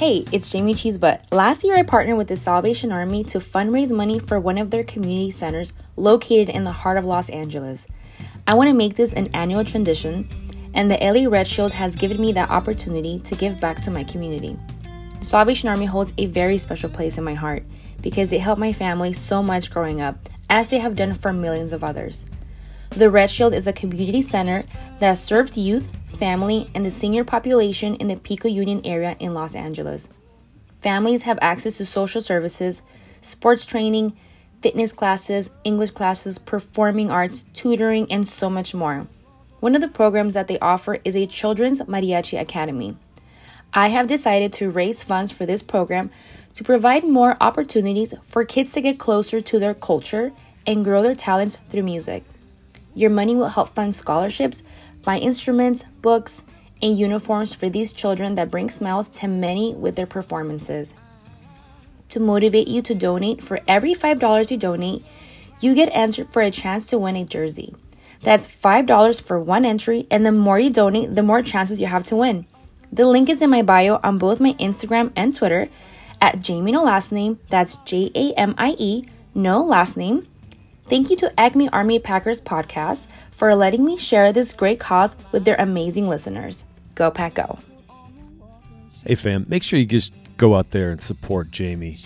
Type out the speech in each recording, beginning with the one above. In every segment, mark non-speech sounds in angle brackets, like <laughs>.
Hey, it's Jamie Cheesebutt. Last year, I partnered with the Salvation Army to fundraise money for one of their community centers located in the heart of Los Angeles. I want to make this an annual tradition, and the LA Red Shield has given me that opportunity to give back to my community. The Salvation Army holds a very special place in my heart because they helped my family so much growing up, as they have done for millions of others. The Red Shield is a community center that serves youth, family, and the senior population in the Pico Union area in Los Angeles. Families have access to social services, sports training, fitness classes, English classes, performing arts, tutoring, and so much more. One of the programs that they offer is a Children's Mariachi Academy. I have decided to raise funds for this program to provide more opportunities for kids to get closer to their culture and grow their talents through music. Your money will help fund scholarships, buy instruments, books, and uniforms for these children that bring smiles to many with their performances. To motivate you to donate, for every $5 you donate, you get entered for a chance to win a jersey. That's $5 for one entry, and the more you donate, the more chances you have to win. The link is in my bio on both my Instagram and Twitter at Jamie No Last Name. That's J A M I E, no last name. Thank you to Acme Army Packers podcast for letting me share this great cause with their amazing listeners. Go Pack Go. Hey, fam, make sure you just go out there and support Jamie.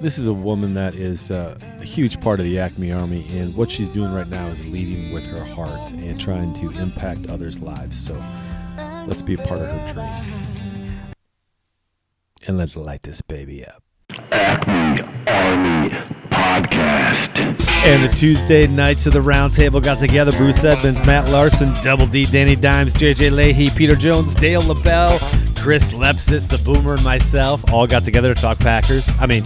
This is a woman that is uh, a huge part of the Acme Army, and what she's doing right now is leading with her heart and trying to impact others' lives. So let's be a part of her dream. And let's light this baby up. Acme Army Podcast. And the Tuesday nights of the roundtable got together. Bruce Edmonds, Matt Larson, Double D, Danny Dimes, JJ Leahy, Peter Jones, Dale LaBelle, Chris Lempesis, the Boomer, and myself all got together to talk Packers. I mean,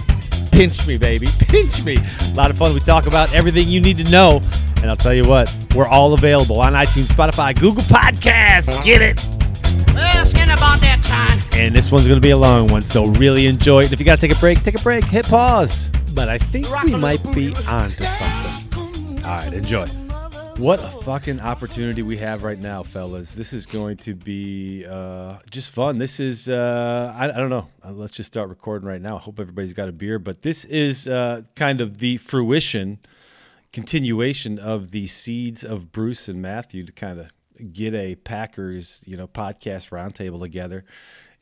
pinch me, baby, <laughs> pinch me. A lot of fun. We talk about everything you need to know. And I'll tell you what, we're all available on iTunes, Spotify, Google Podcasts. Get it? Well, about that time. And this one's going to be a long one, so really enjoy it. And if you got to take a break, take a break, hit pause. But I think we might be on to something. All right, enjoy. What a fucking opportunity we have right now, fellas. This is going to be uh, just fun. This is, uh, I, I don't know. Uh, let's just start recording right now. I hope everybody's got a beer. But this is uh, kind of the fruition, continuation of the seeds of Bruce and Matthew to kind of get a Packers, you know, podcast roundtable together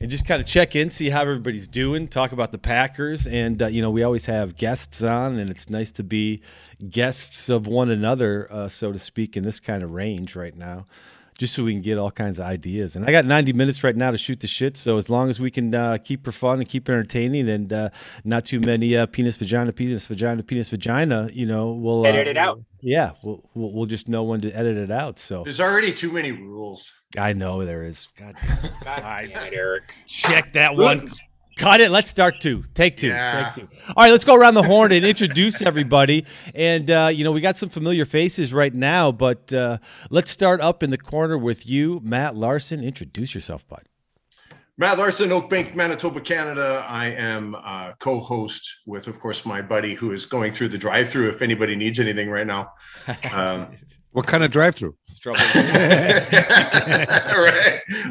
and just kind of check in, see how everybody's doing, talk about the Packers, and uh, you know we always have guests on, and it's nice to be guests of one another, uh, so to speak, in this kind of range right now, just so we can get all kinds of ideas. And I got 90 minutes right now to shoot the shit, so as long as we can uh, keep her fun and keep it entertaining, and uh, not too many uh, penis, vagina, penis, vagina, penis, vagina, you know, we'll Edit it out. Yeah, we'll, we'll we'll just know when to edit it out. So There's already too many rules. I know there is. God <laughs> God damn it, Eric. Check that one. Cut it. Let's start two. Take two. Yeah. Take two. All right, let's go around the horn and introduce everybody. And uh, you know, we got some familiar faces right now, but uh, let's start up in the corner with you, Matt Larson. Introduce yourself, bud. Matt Larson, Oak Bank, Manitoba, Canada. I am uh, co-host with, of course, my buddy who is going through the drive-through. If anybody needs anything right now, <laughs> um, What kind of drive-through? <laughs> <laughs> right?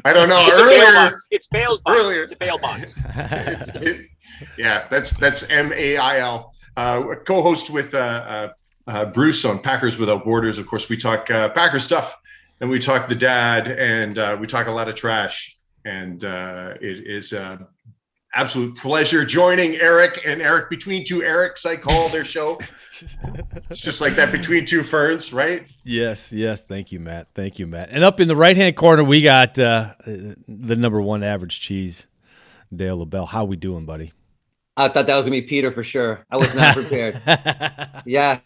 I don't know. It's a bail box. It's bail box. Earlier. It's a bail box. <laughs> yeah, that's that's M A I L. Uh, co-host with uh, uh, uh, Bruce on Packers Without Borders. Of course, we talk uh, Packer stuff, and we talk the dad, and uh, we talk a lot of trash. And uh, it is an absolute pleasure joining Eric and Eric between two Erics. I call their show. <laughs> it's just like that between two ferns, right? yes, yes. Thank you, Matt. Thank you, Matt. And up in the right hand corner, we got uh, the number one average cheese, Dale LaBelle. How we doing, buddy? I thought that was gonna be Peter for sure. I was not prepared. <laughs> yeah,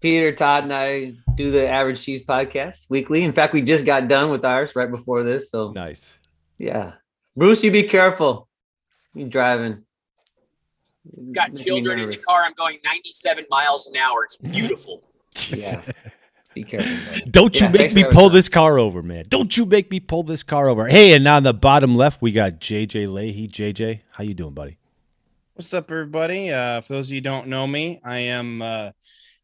Peter, Todd, and I do the Average Cheese podcast weekly. In fact, we just got done with ours right before this. So nice. yeah, Bruce, you be careful. You driving? Got Making children in the car. I'm going 97 miles an hour. It's <laughs> beautiful. Yeah, be <laughs> careful. buddy. Don't you make me pull this car over, man. Don't you make me pull this car over. Hey, and now on the bottom left, we got JJ Leahy. JJ, how you doing, buddy? What's up, everybody? Uh, for those of you who don't know me, I am uh,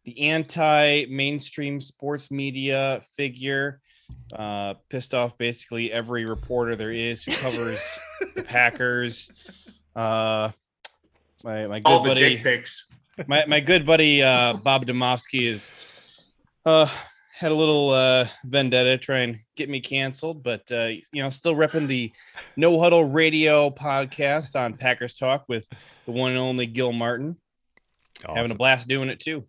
the anti-mainstream sports media figure. Uh, pissed off basically every reporter there is who covers <laughs> the Packers. Uh, my my good All the buddy, dick pics. <laughs> my my good buddy uh, Bob Demovsky is uh had a little uh vendetta trying to get me canceled, but uh you know still repping the No Huddle Radio podcast on Packers Talk with the one and only Gil Martin, having a blast doing it too.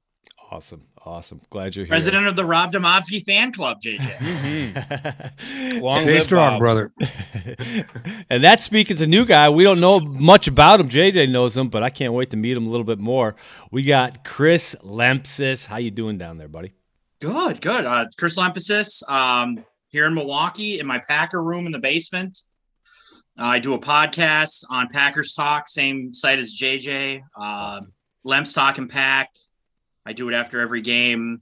Awesome. Awesome. Glad you're here. President of the Rob Demovsky fan club, JJ. <laughs> Mhm. Long Stay strong, Bob. brother. <laughs> and that's speaking to new guy. We don't know much about him. JJ knows him, but I can't wait to meet him a little bit more. We got Chris Lempesis. How you doing down there, buddy? Good, good. Uh, Chris Lempesis, um, here in Milwaukee in my Packer room in the basement. Uh, I do a podcast on Packers Talk, same site as JJ. Uh, Lemps Talk and Pack. I do it after every game,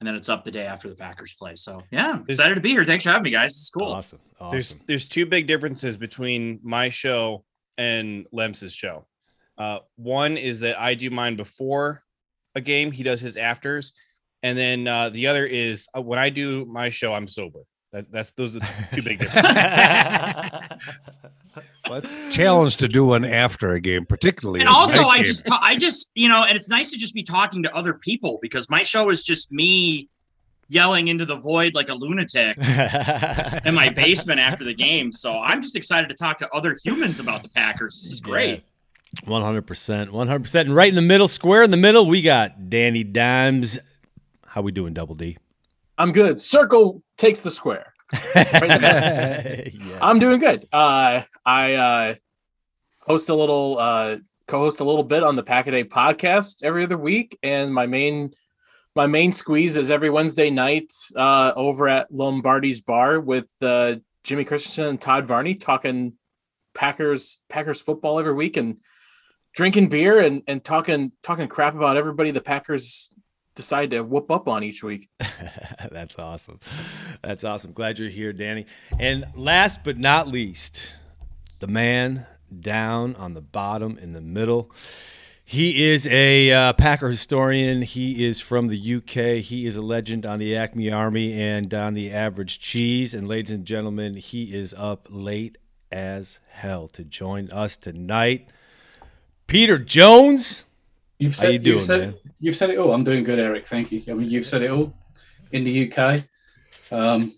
and then it's up the day after the Packers play. So yeah, I'm Is- excited to be here. Thanks for having me, guys. It's cool. Awesome. Awesome. There's there's two big differences between my show and Lems's show. Uh, one is that I do mine before a game, he does his afters, and then uh, the other is uh, when I do my show, I'm sober. That, that's those are the two big differences. <laughs> <laughs> Well, it's a challenge to do one after a game, particularly. and also i game. just ta- i just you know and it's nice to just be talking to other people because my show is just me yelling into the void like a lunatic <laughs> in my basement after the game so i'm just excited to talk to other humans about the packers this is great One hundred percent, one hundred percent, and right in the middle, square in the middle, we got Danny Dimes. How we doing, Double D? I'm good. Circle takes the square. <laughs> Yes. I'm doing good. Uh, I uh, host a little, uh, co-host a little bit on the Pack a Day podcast every other week, and my main, my main squeeze is every Wednesday night uh, over at Lombardi's Bar with uh, Jimmy Christensen and Todd Varney talking Packers Packers football every week and drinking beer and and talking talking crap about everybody the Packers decide to whoop up on each week. <laughs> That's awesome. That's awesome. Glad you're here, Danny. And last but not least, the man down on the bottom in the middle. He is a uh, Packer historian. He is from the UK. He is a legend on the Acme Army and on the Average Cheese. And ladies and gentlemen, he is up late as hell to join us tonight. Peter Jones. You've How you doing, you've said, man? You've said it all. I'm doing good, Eric. Thank you. I mean, you've said it all in the UK. Um,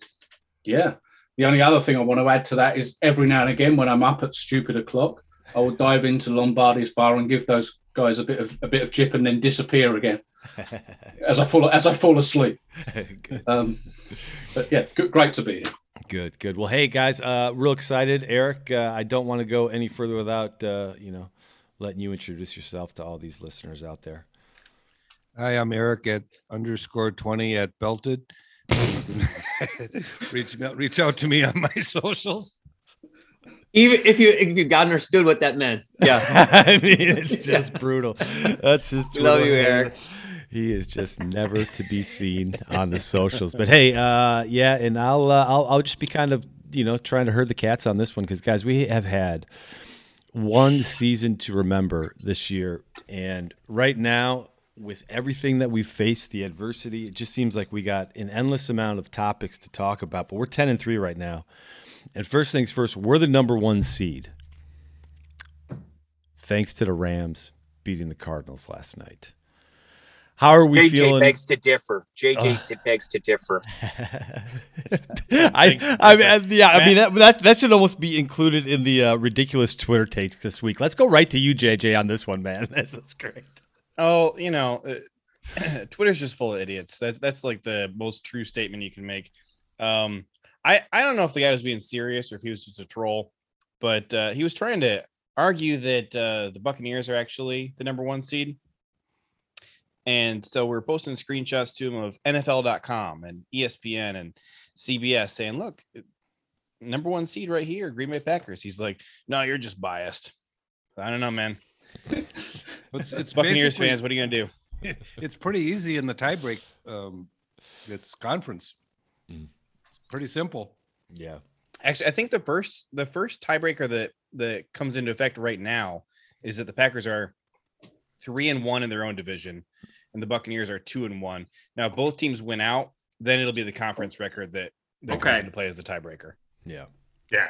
yeah. The only other thing I want to add to that is every now and again, when I'm up at stupid o'clock, I will dive into Lombardi's bar and give those guys a bit of a bit of jip and then disappear again <laughs> as I fall as I fall asleep. Um, but yeah, good, great to be here. Good, good. Well, hey guys, uh, real excited. Eric, uh, I don't want to go any further without uh, you know letting you introduce yourself to all these listeners out there. Hi, I'm Eric at underscore 20 at Belted. <laughs> reach, me- reach out to me on my <laughs> socials. Even if you if you got understood what that meant. Yeah. <laughs> I mean, it's just brutal. That's just Love you, Twitter. Eric. He is just never to be seen on the socials. But hey, uh, yeah, and I'll, uh, I'll I'll just be kind of you know trying to herd the cats on this one because guys, we have had one season to remember this year, and right now with everything that we've faced, the adversity, it just seems like we got an endless amount of topics to talk about. But we're ten and three right now, and first things first, we're the number one seed thanks to the Rams beating the Cardinals last night. How are we JJ feeling? begs to differ. JJ Ugh. begs to differ. <laughs> I, I mean, yeah, I mean that, that that should almost be included in the uh, ridiculous Twitter takes this week. Let's go right to you, JJ, on this one, man. <laughs> This is great. Oh, you know, uh, <clears throat> Twitter's just full of idiots. That's that's like the most true statement you can make. Um, I I don't know if the guy was being serious or if he was just a troll, but uh, he was trying to argue that uh, the Buccaneers are actually the number one seed. And so we're posting screenshots to him of NFL.com and ESPN and CBS saying, "Look, number one seed right here, Green Bay Packers." He's like, "No, you're just biased." I don't know, man. It's, it's Buccaneers fans. What are you gonna do? <laughs> It's pretty easy in the tiebreak. Um, it's conference. Mm. It's pretty simple. Yeah. Actually, I think the first the first tiebreaker that that comes into effect right now is that the Packers are three and one in their own division, and the Buccaneers are two and one. Now, if both teams win out, then it'll be the conference record that, that comes into play as the tiebreaker. Yeah. Yeah.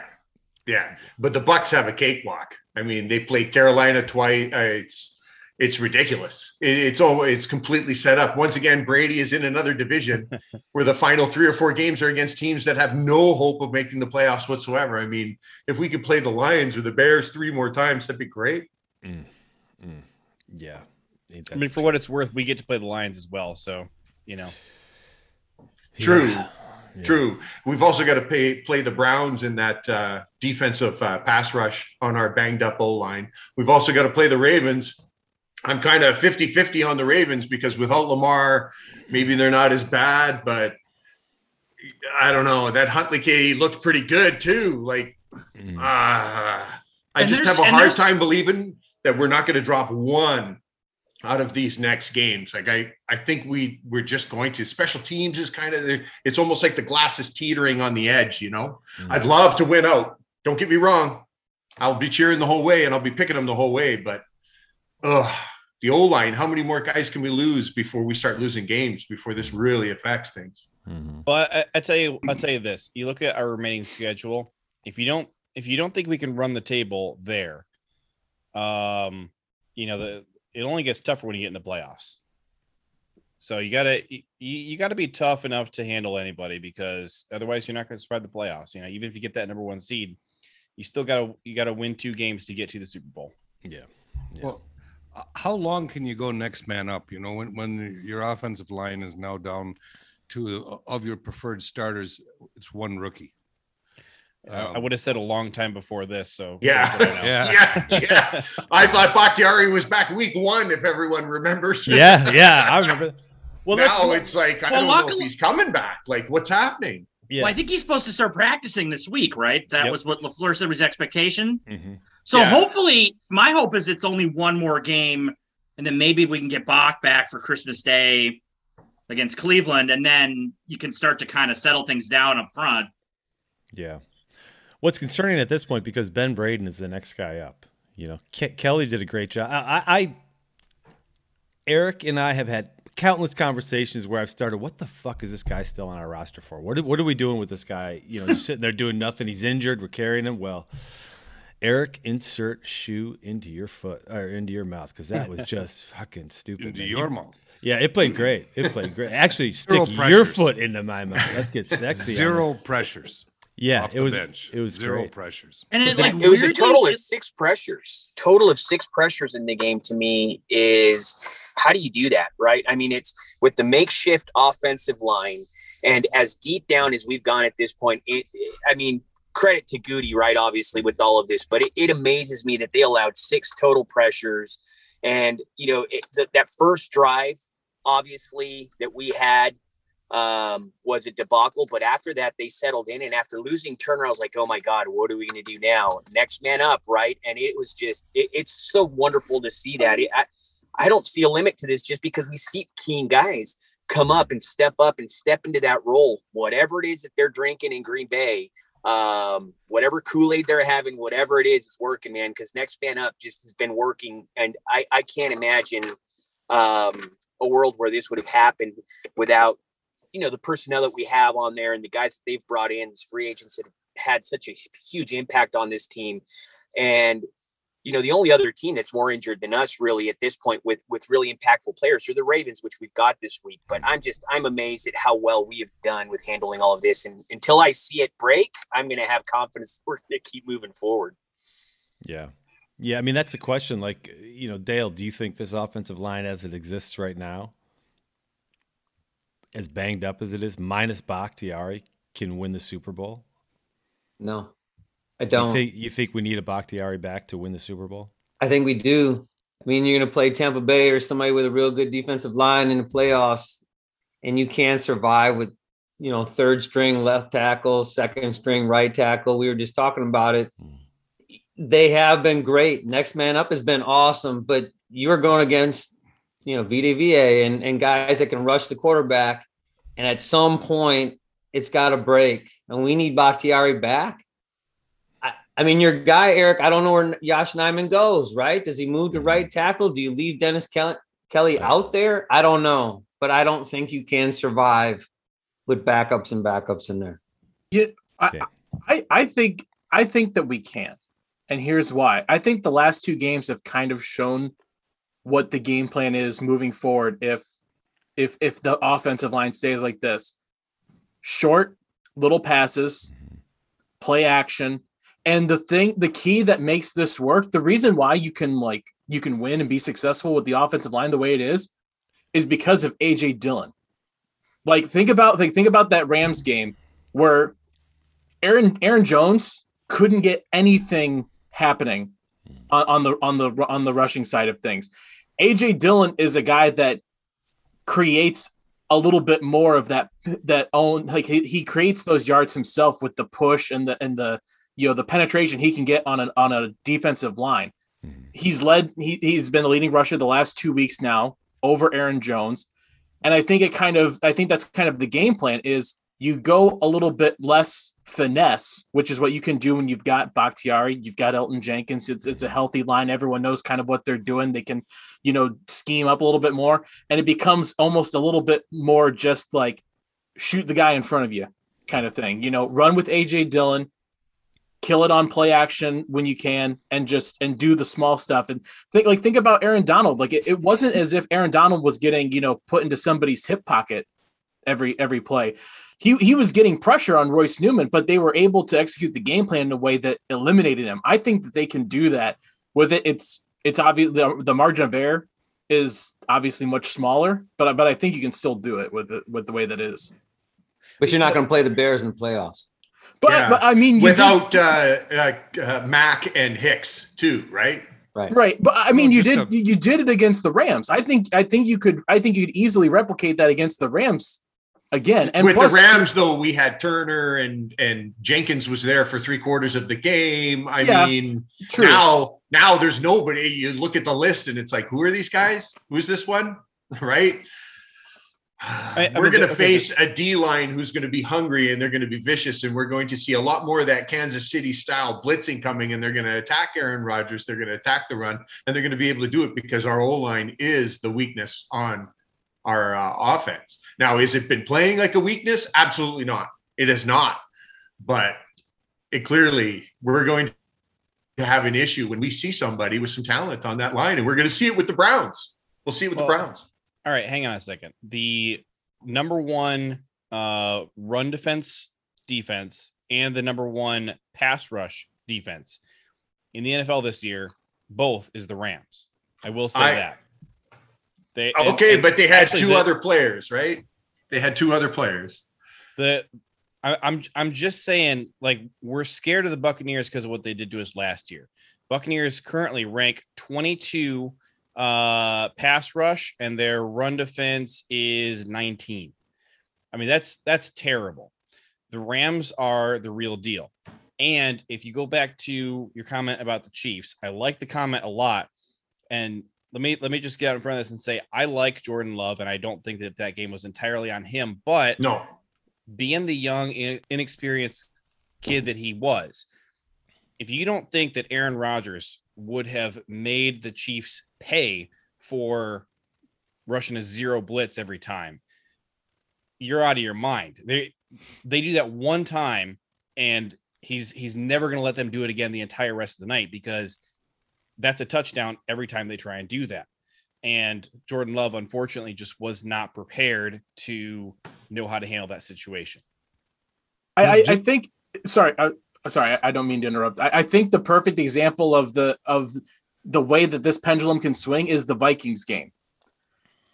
Yeah, but the Bucks have a cakewalk. I mean, they played Carolina twice. Uh, it's it's ridiculous. It, it's all it's completely set up. Once again, Brady is in another division <laughs> where the final three or four games are against teams that have no hope of making the playoffs whatsoever. I mean, if we could play the Lions or the Bears three more times, that'd be great. Mm, mm, yeah. I mean, for what it's worth, we get to play the Lions as well. So, you know, True. Yeah. Yeah. True. We've also got to pay, play the Browns in that uh, defensive uh, pass rush on our banged up O line. We've also got to play the Ravens. I'm kind of 50 50 on the Ravens because without Lamar, maybe they're not as bad, but I don't know. That Huntley kid, he looked pretty good too. Like, Mm. uh, I And just have a hard time believing that we're not going to drop one out of these next games. Like I, I think we we're just going to. Special teams is kind of it's almost like the glass is teetering on the edge. You know, Mm. I'd love to win out. Don't get me wrong. I'll be cheering the whole way and I'll be picking them the whole way. But, ugh, the O line. How many more guys can we lose before we start losing games? Before this really affects things. Mhm. Well, I, I tell you, I'll tell you this: you look at our remaining schedule. If you don't, if you don't think we can run the table there, um, you know, the it only gets tougher when you get into playoffs. So you gotta you, you gotta be tough enough to handle anybody because otherwise you're not going to survive the playoffs. You know, even if you get that number one seed, you still gotta you gotta win two games to get to the Super Bowl. Yeah. Well, uh, how long can you go next man up? You know, when when your offensive line is now down to of your preferred starters, it's one rookie. I- I Um, would have said a long time before this. So Yeah. here's what I know. Yeah. Yeah, <laughs> yeah. I thought Bakhtiari was back week one, if everyone remembers. <laughs> Yeah. Yeah. I remember. Well, now let's, it's like I Well, don't know if luckily- he's coming back. Like, what's happening? yeah. Well, I think he's supposed to start practicing this week, right? That Yep. was what Lafleur said was expectation. Mhm. So Yeah. hopefully, my hope is it's only one more game, and then maybe we can get Bak back for Christmas Day against Cleveland, and then you can start to kind of settle things down up front. Yeah. What's concerning at this point because Ben Braden is the next guy up. You know, Ke- Kelly did a great job. I, I, I, Eric and I have had countless conversations where I've started, what the fuck is this guy still on our roster for? What, are- what are we doing with this guy? You know, just sitting there doing nothing. He's injured. We're carrying him. Well, Eric, insert shoe into your foot or into your mouth because that was just <laughs> fucking stupid. into man. your mouth. Yeah, it played great. It played great. Actually, stick your foot into my mouth. Let's get <laughs> sexy. Zero pressures. Yeah, off it the was. bench. It was zero great. pressures. And it like it was a total of six pressures. Total of six pressures in the game to me is how do you do that, right? I mean, it's with the makeshift offensive line, and as deep down as we've gone at this point, it. I mean, credit to Goody, right? Obviously, with all of this, but it, it amazes me that they allowed six total pressures, and you know it, that that first drive, obviously that we had um, was a debacle. But after that, they settled in. And after losing Turner, I was like, oh my God, what are we going to do now? Next man up, right? And it was just, it, it's so wonderful to see that. It, I, I don't see a limit to this just because we see keen guys come up and step up and step into that role, whatever it is that they're drinking in Green Bay. Um, whatever Kool-Aid they're having, whatever it is, is working, man. Because next man up just has been working, and I, I can't imagine um, a world where this would have happened without you know the personnel that we have on there and the guys that they've brought in as free agents that have had such a huge impact on this team and you know the only other team that's more injured than us really at this point with with really impactful players are the ravens which we've got this week but i'm just i'm amazed at how well we have done with handling all of this and until i see it break i'm going to have confidence <laughs> we're going to keep moving forward Yeah. Yeah, I mean that's the question. Like, you know, Dale, do you think this offensive line as it exists right now, as banged up as it is, minus Bakhtiari, can win the Super Bowl? No, I don't. think you think we need a Bakhtiari back to win the Super Bowl? I think we do. I mean, you're going to play Tampa Bay or somebody with a real good defensive line in the playoffs, and you can't survive with, you know, third string left tackle, second string right tackle. We were just talking about it. Hmm. They have been great. Next man up has been awesome, but you are going against, you know, Vita Vea and, and guys that can rush the quarterback. And at some point, it's got to break. And we need Bakhtiari back. I, I mean, your guy, Eric, I don't know where Yosh Nijman goes, right? Does he move to mm-hmm. right tackle? Do you leave Dennis Kelly, Kelly out there? I don't know, but I don't think you can survive with backups and backups in there. Yeah, I, I, I think I think that we can. And here's why. I think the last two games have kind of shown what the game plan is moving forward if if if the offensive line stays like this. Short little passes, play action, and the thing the key that makes this work, the reason why you can like you can win and be successful with the offensive line the way it is is because of AJ Dillon. Like think about like think about that Rams game where Aaron Aaron Jones couldn't get anything happening on, on the on the on the rushing side of things. AJ Dillon is a guy that creates a little bit more of that that own like he, he creates those yards himself with the push and the and the you know the penetration he can get on an on a defensive line. Mm-hmm. He's led he, he's been the leading rusher the last two weeks now over Aaron Jones. And I think it kind of I think that's kind of the game plan is you go a little bit less finesse, which is what you can do when you've got Bakhtiari, you've got Elgton Jenkins. It's it's a healthy line. Everyone knows kind of what they're doing. They can, you know, scheme up a little bit more, and it becomes almost a little bit more just like shoot the guy in front of you kind of thing. You know, run with AJ Dillon, kill it on play action when you can, and just and do the small stuff. And think like think about Aaron Donald. Like it, it wasn't as if Aaron Donald was getting you know put into somebody's hip pocket every every play he he was getting pressure on Royce Newman, but they were able to execute the game plan in a way that eliminated him. I think that they can do that with it. It's it's obvious the, the margin of error is obviously much smaller, but but I think you can still do it with it with the way that is. But you're not going to play the Bears in the playoffs. But, Yeah. but I mean, you without uh, uh, uh, Mack and Hicks too, right? Right. Right, but I mean, Well, you just did you did it against the Rams. I think I think you could I think you could easily replicate that against the Rams again. And With plus, the Rams, though, we had Turner and and Jenkins was there for three quarters of the game. I Yeah, mean, true. now now there's nobody. You look at the list and it's like, who are these guys? Who's this one? <laughs> Right? I we're going to okay, face a D line who's going to be hungry and they're going to be vicious, and we're going to see a lot more of that Kansas City style blitzing coming, and they're going to attack Aaron Rodgers. They're going to attack the run, and they're going to be able to do it because our O line is the weakness on our uh, offense. Now, has it been playing like a weakness? Absolutely not. It has not. But it clearly we're going to have an issue when we see somebody with some talent on that line, and we're going to see it with the Browns. We'll see it with Well, the Browns. All right, hang on a second. The number one uh, run defense defense and the number one pass rush defense in the NFL this year, both is the Rams. I will say I- that. They Okay, and but they had two the- other players, right? They had two other players. the I, I'm I'm just saying, like we're scared of the Buccaneers because of what they did to us last year. Buccaneers currently rank 22 uh pass rush, and their run defense is 19. I mean, that's that's terrible. The Rams are the real deal. And if you go back to your comment about the Chiefs, I like the comment a lot. And let me let me just get out in front of this and say I like Jordan Love, and I don't think that that game was entirely on him. But No, being the young, in- inexperienced kid that he was, if you don't think that Aaron Rodgers would have made the Chiefs pay for rushing a zero blitz every time, you're out of your mind. They they do that one time, and he's he's never going to let them do it again the entire rest of the night because that's a touchdown every time they try and do that. And Jordan Love, unfortunately, just was not prepared to know how to handle that situation. I, I, I think. Sorry, I, sorry, I- I don't mean to interrupt. I, I think the perfect example of the of the way that this pendulum can swing is the Vikings game,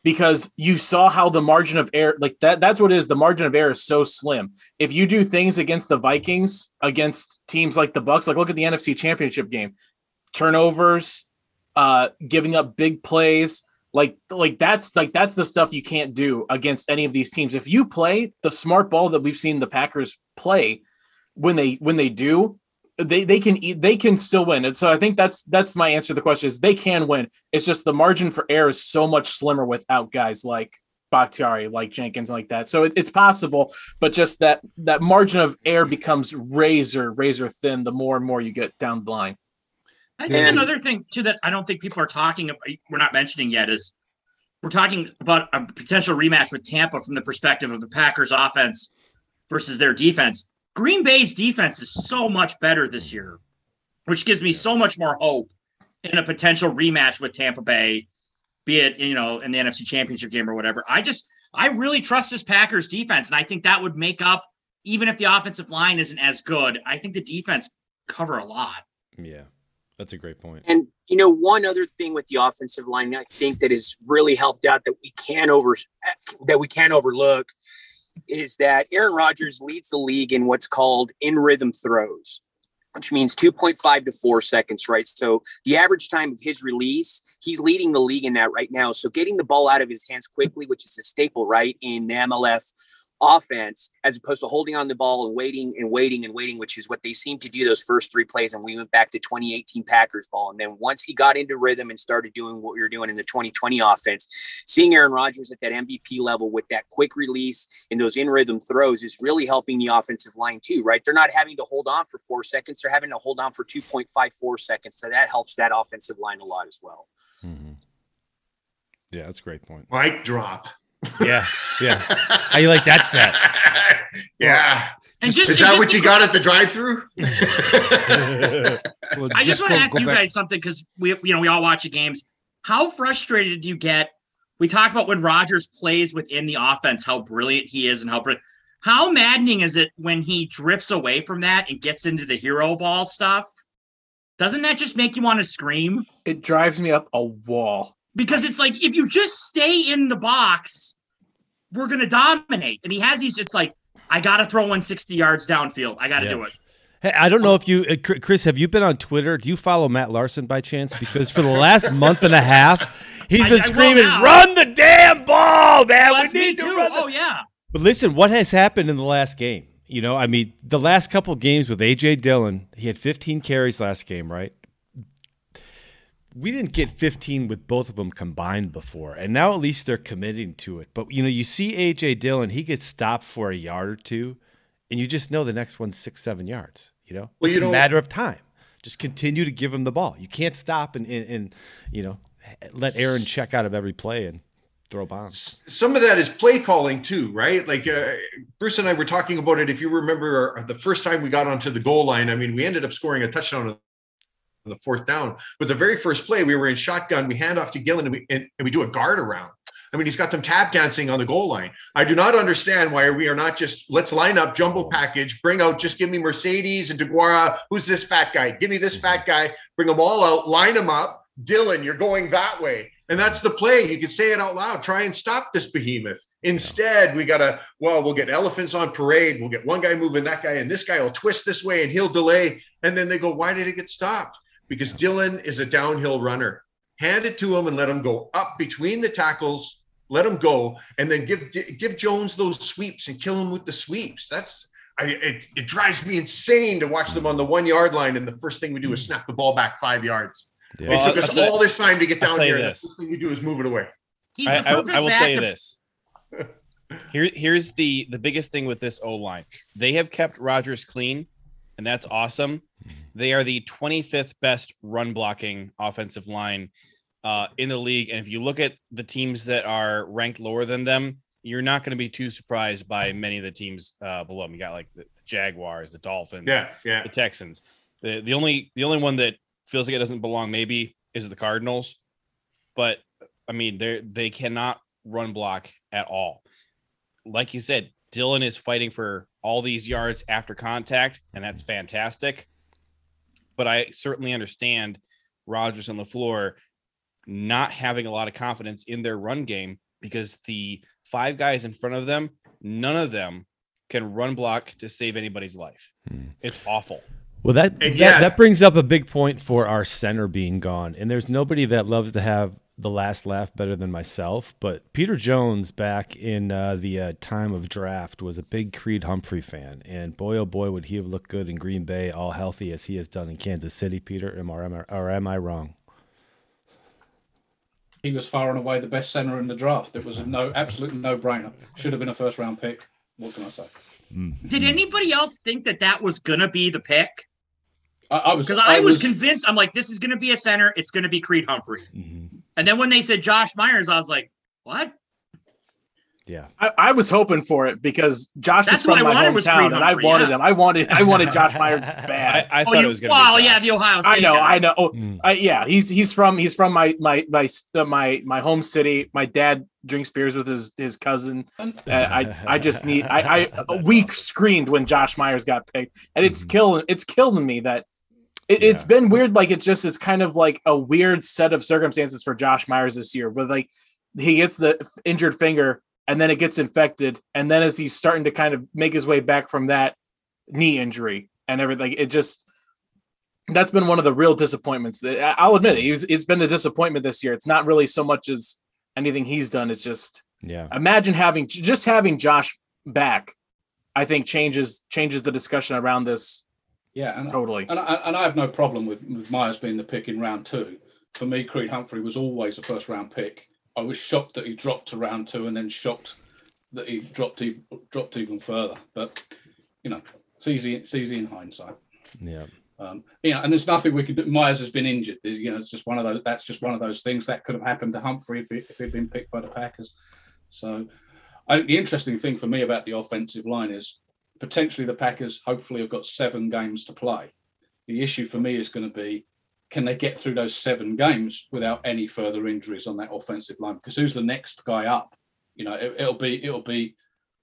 because you saw how the margin of error, like that, that's what it is. The margin of error is so slim. If you do things against the Vikings, against teams like the Bucks, like look at the NFC Championship game, turnovers, uh, giving up big plays like like that's like that's the stuff you can't do against any of these teams if you play the smart ball that we've seen the packers play when they when they do they they can eat they can still win and so i think that's that's my answer to the question is they can win it's just the margin for error is so much slimmer without guys like Bakhtiari, like Jenkins, like that. So it, it's possible, but just that that margin of error becomes razor razor thin the more and more you get down the line. I think And- another thing too that I don't think people are talking about, we're not mentioning yet is we're talking about a potential rematch with Tampa from the perspective of the Packers offense versus their defense. Green Bay's defense is so much better this year, which gives me so much more hope in a potential rematch with Tampa Bay, be it you know in the NFC Championship game or whatever. I just I really trust this Packers defense, and I think that would make up even if the offensive line isn't as good. I think the defense cover a lot. Yeah, that's a great point. And you know, one other thing with the offensive line, I think that has really helped out that we can over that we can overlook is that Aaron Rodgers leads the league in what's called in rhythm throws, which means 2.5 to 4 seconds, right? So the average time of his release, he's leading the league in that right now. So getting the ball out of his hands quickly, which is a staple, right, in MLF offense as opposed to holding on the ball and waiting and waiting and waiting, which is what they seemed to do those first three plays. And we went back to 2018 Packers ball. And then once he got into rhythm and started doing what we were doing in the 2020 offense, seeing Aaron Rodgers at that MVP level with that quick release and those in rhythm throws is really helping the offensive line too, right? They're not having to hold on for four seconds, they're having to hold on for 2.54 seconds. So that helps that offensive line a lot as well. Mm-hmm. Yeah, that's a great point. Mic drop. Yeah, yeah. How you like that stat? <laughs> yeah. And just- is and that just what you got at the drive-through? <laughs> I just want to ask you guys something because we, you know, we all watch the games. How frustrated do you get? We talk about when Rodgers plays within the offense, how brilliant he is, and how brilliant. How maddening is it when he drifts away from that and gets into the hero ball stuff? Doesn't that just make you want to scream? It drives me up a wall. Because it's like if you just stay in the box, we're gonna dominate. And he has these. It's like I gotta throw one sixty yards downfield. I gotta Yeah. do it. Hey, I don't know if you, uh, Chris, have you been on Twitter? Do you follow Matt Larson by chance? Because for the last month and a half, he's been I will screaming, "Run the damn ball, man! Well, we need to too. run." the-" Oh yeah. But listen, what has happened in the last game? You know, I mean, the last couple games with AJ Dillon, he had 15 carries last game, right? We didn't get 15 with both of them combined before, and now at least they're committing to it. But you know, you see AJ Dillon, he gets stopped for a yard or two, and you just know the next one's six, seven yards. You know, Well, it's you a know- matter of time. Just continue to give him the ball. You can't stop and, and, and you know let Aaron check out of every play and throw bombs. some of that is play calling too, right? Like uh, Bruce and I were talking about it. If you remember our, the first time we got onto the goal line, I mean, we ended up scoring a touchdown on the fourth down. But the very first play, we were in shotgun. We hand off to Dillon and we, and, and we do a guard around. I mean, he's got them tap dancing on the goal line. I do not understand why we are not just let's line up jumbo package, bring out, just give me Marcedes and DeGuara. Who's this fat guy? Give me this fat mhm. guy. Bring them all out, line them up. Dillon, you're going that way. And that's the play. You can say it out loud. Try and stop this behemoth. Instead, we got to, well, we'll get elephants on parade. We'll get one guy moving that guy, and this guy will twist this way and he'll delay. And then they go, why did it get stopped? Because Dillon is a downhill runner. Hand it to him and let him go up between the tackles, let him go, and then give give Jones those sweeps and kill him with the sweeps. That's I, it, it drives me insane to watch them on the one yard line, and the first thing we do is hmm. snap the ball back five yards. Yeah. Well, it took I'll- us I'll tell- all this time to get down here. and this. The first thing you do is move it away. He's I, the I- perfect I will say to- this. Here, here's the the biggest thing with this O line. They have kept Rodgers clean, and that's awesome. They are the 25th best run blocking offensive line uh, in the league. And if you look at the teams that are ranked lower than them, you're not going to be too surprised by many of the teams uh, below them. You got like the Jaguars, the Dolphins, Yeah, yeah. the Texans. The the only the only one that feels like it doesn't belong maybe is the Cardinals. But I mean, they they cannot run block at all. Like you said, Dillon is fighting for all these yards after contact, and that's fantastic. But I certainly understand Rodgers on the floor not having a lot of confidence in their run game because the five guys in front of them, none of them can run block to save anybody's life. Hmm. It's awful. Well, that, And that yeah- that brings up a big point for our center being gone, and there's nobody that loves to have the last laugh better than myself. But Peter Jones, back in uh, the uh, time of draft, was a big Creed Humphrey fan, and boy oh boy would he have looked good in Green Bay, all healthy as he has done in Kansas City. Peter, am I, am I- or am I wrong? He was far and away the best center in the draft. It was a no, absolute no-brainer. Should have been a first-round pick. What can I say? Did anybody else think that that was gonna be the pick? I, I was Because I, was convinced. I'm like, this is gonna be a center. It's gonna be Creed Humphrey. Mm-hmm. And then when they said Josh Myers, I was like, what? Yeah. I, I was hoping for it because Josh That's is from what I my wanted hometown, Creed and I wanted yeah. him. I wanted, I wanted Josh Myers <laughs> bad. I, I Oh, thought you- it was going to well, be. yeah, the Ohio I know, guy. I know. Oh, Mm. I, yeah, he's he's from he's from my my my uh, my my home city. My dad drinks beers with his his cousin. Uh, I I just need I I <laughs> we screamed when Josh Myers got picked, and it's Mhm. killing it's killing me that it, it's Yeah. been weird. Like it's just it's kind of like a weird set of circumstances for Josh Myers this year, where like he gets the injured finger and then it gets infected, and then as he's starting to kind of make his way back from that knee injury and everything, it just that's been one of the real disappointments. I'll admit it. It's been a disappointment this year. It's not really so much as anything he's done. It's just Yeah. imagine having just having Josh back. I think changes changes the discussion around this Yeah, and, totally. and, I, and I have no problem with, with Myers being the pick in round two. For me, Creed Humphrey was always a first round pick. I was shocked that he dropped to round two, and then shocked that he dropped e- dropped even further. But you know, it's easy it's easy in hindsight. Yeah. Um, you know, and there's nothing we could do. Myers has been injured. There's, you know, it's just one of those. That's just one of those things that could have happened to Humphrey if, he, if he'd been picked by the Packers. So, I, think the interesting thing for me about the offensive line is potentially the Packers hopefully have got seven games to play. The issue for me is going to be can they get through those seven games without any further injuries on that offensive line? Because who's the next guy up? You know, it, it'll be it'll be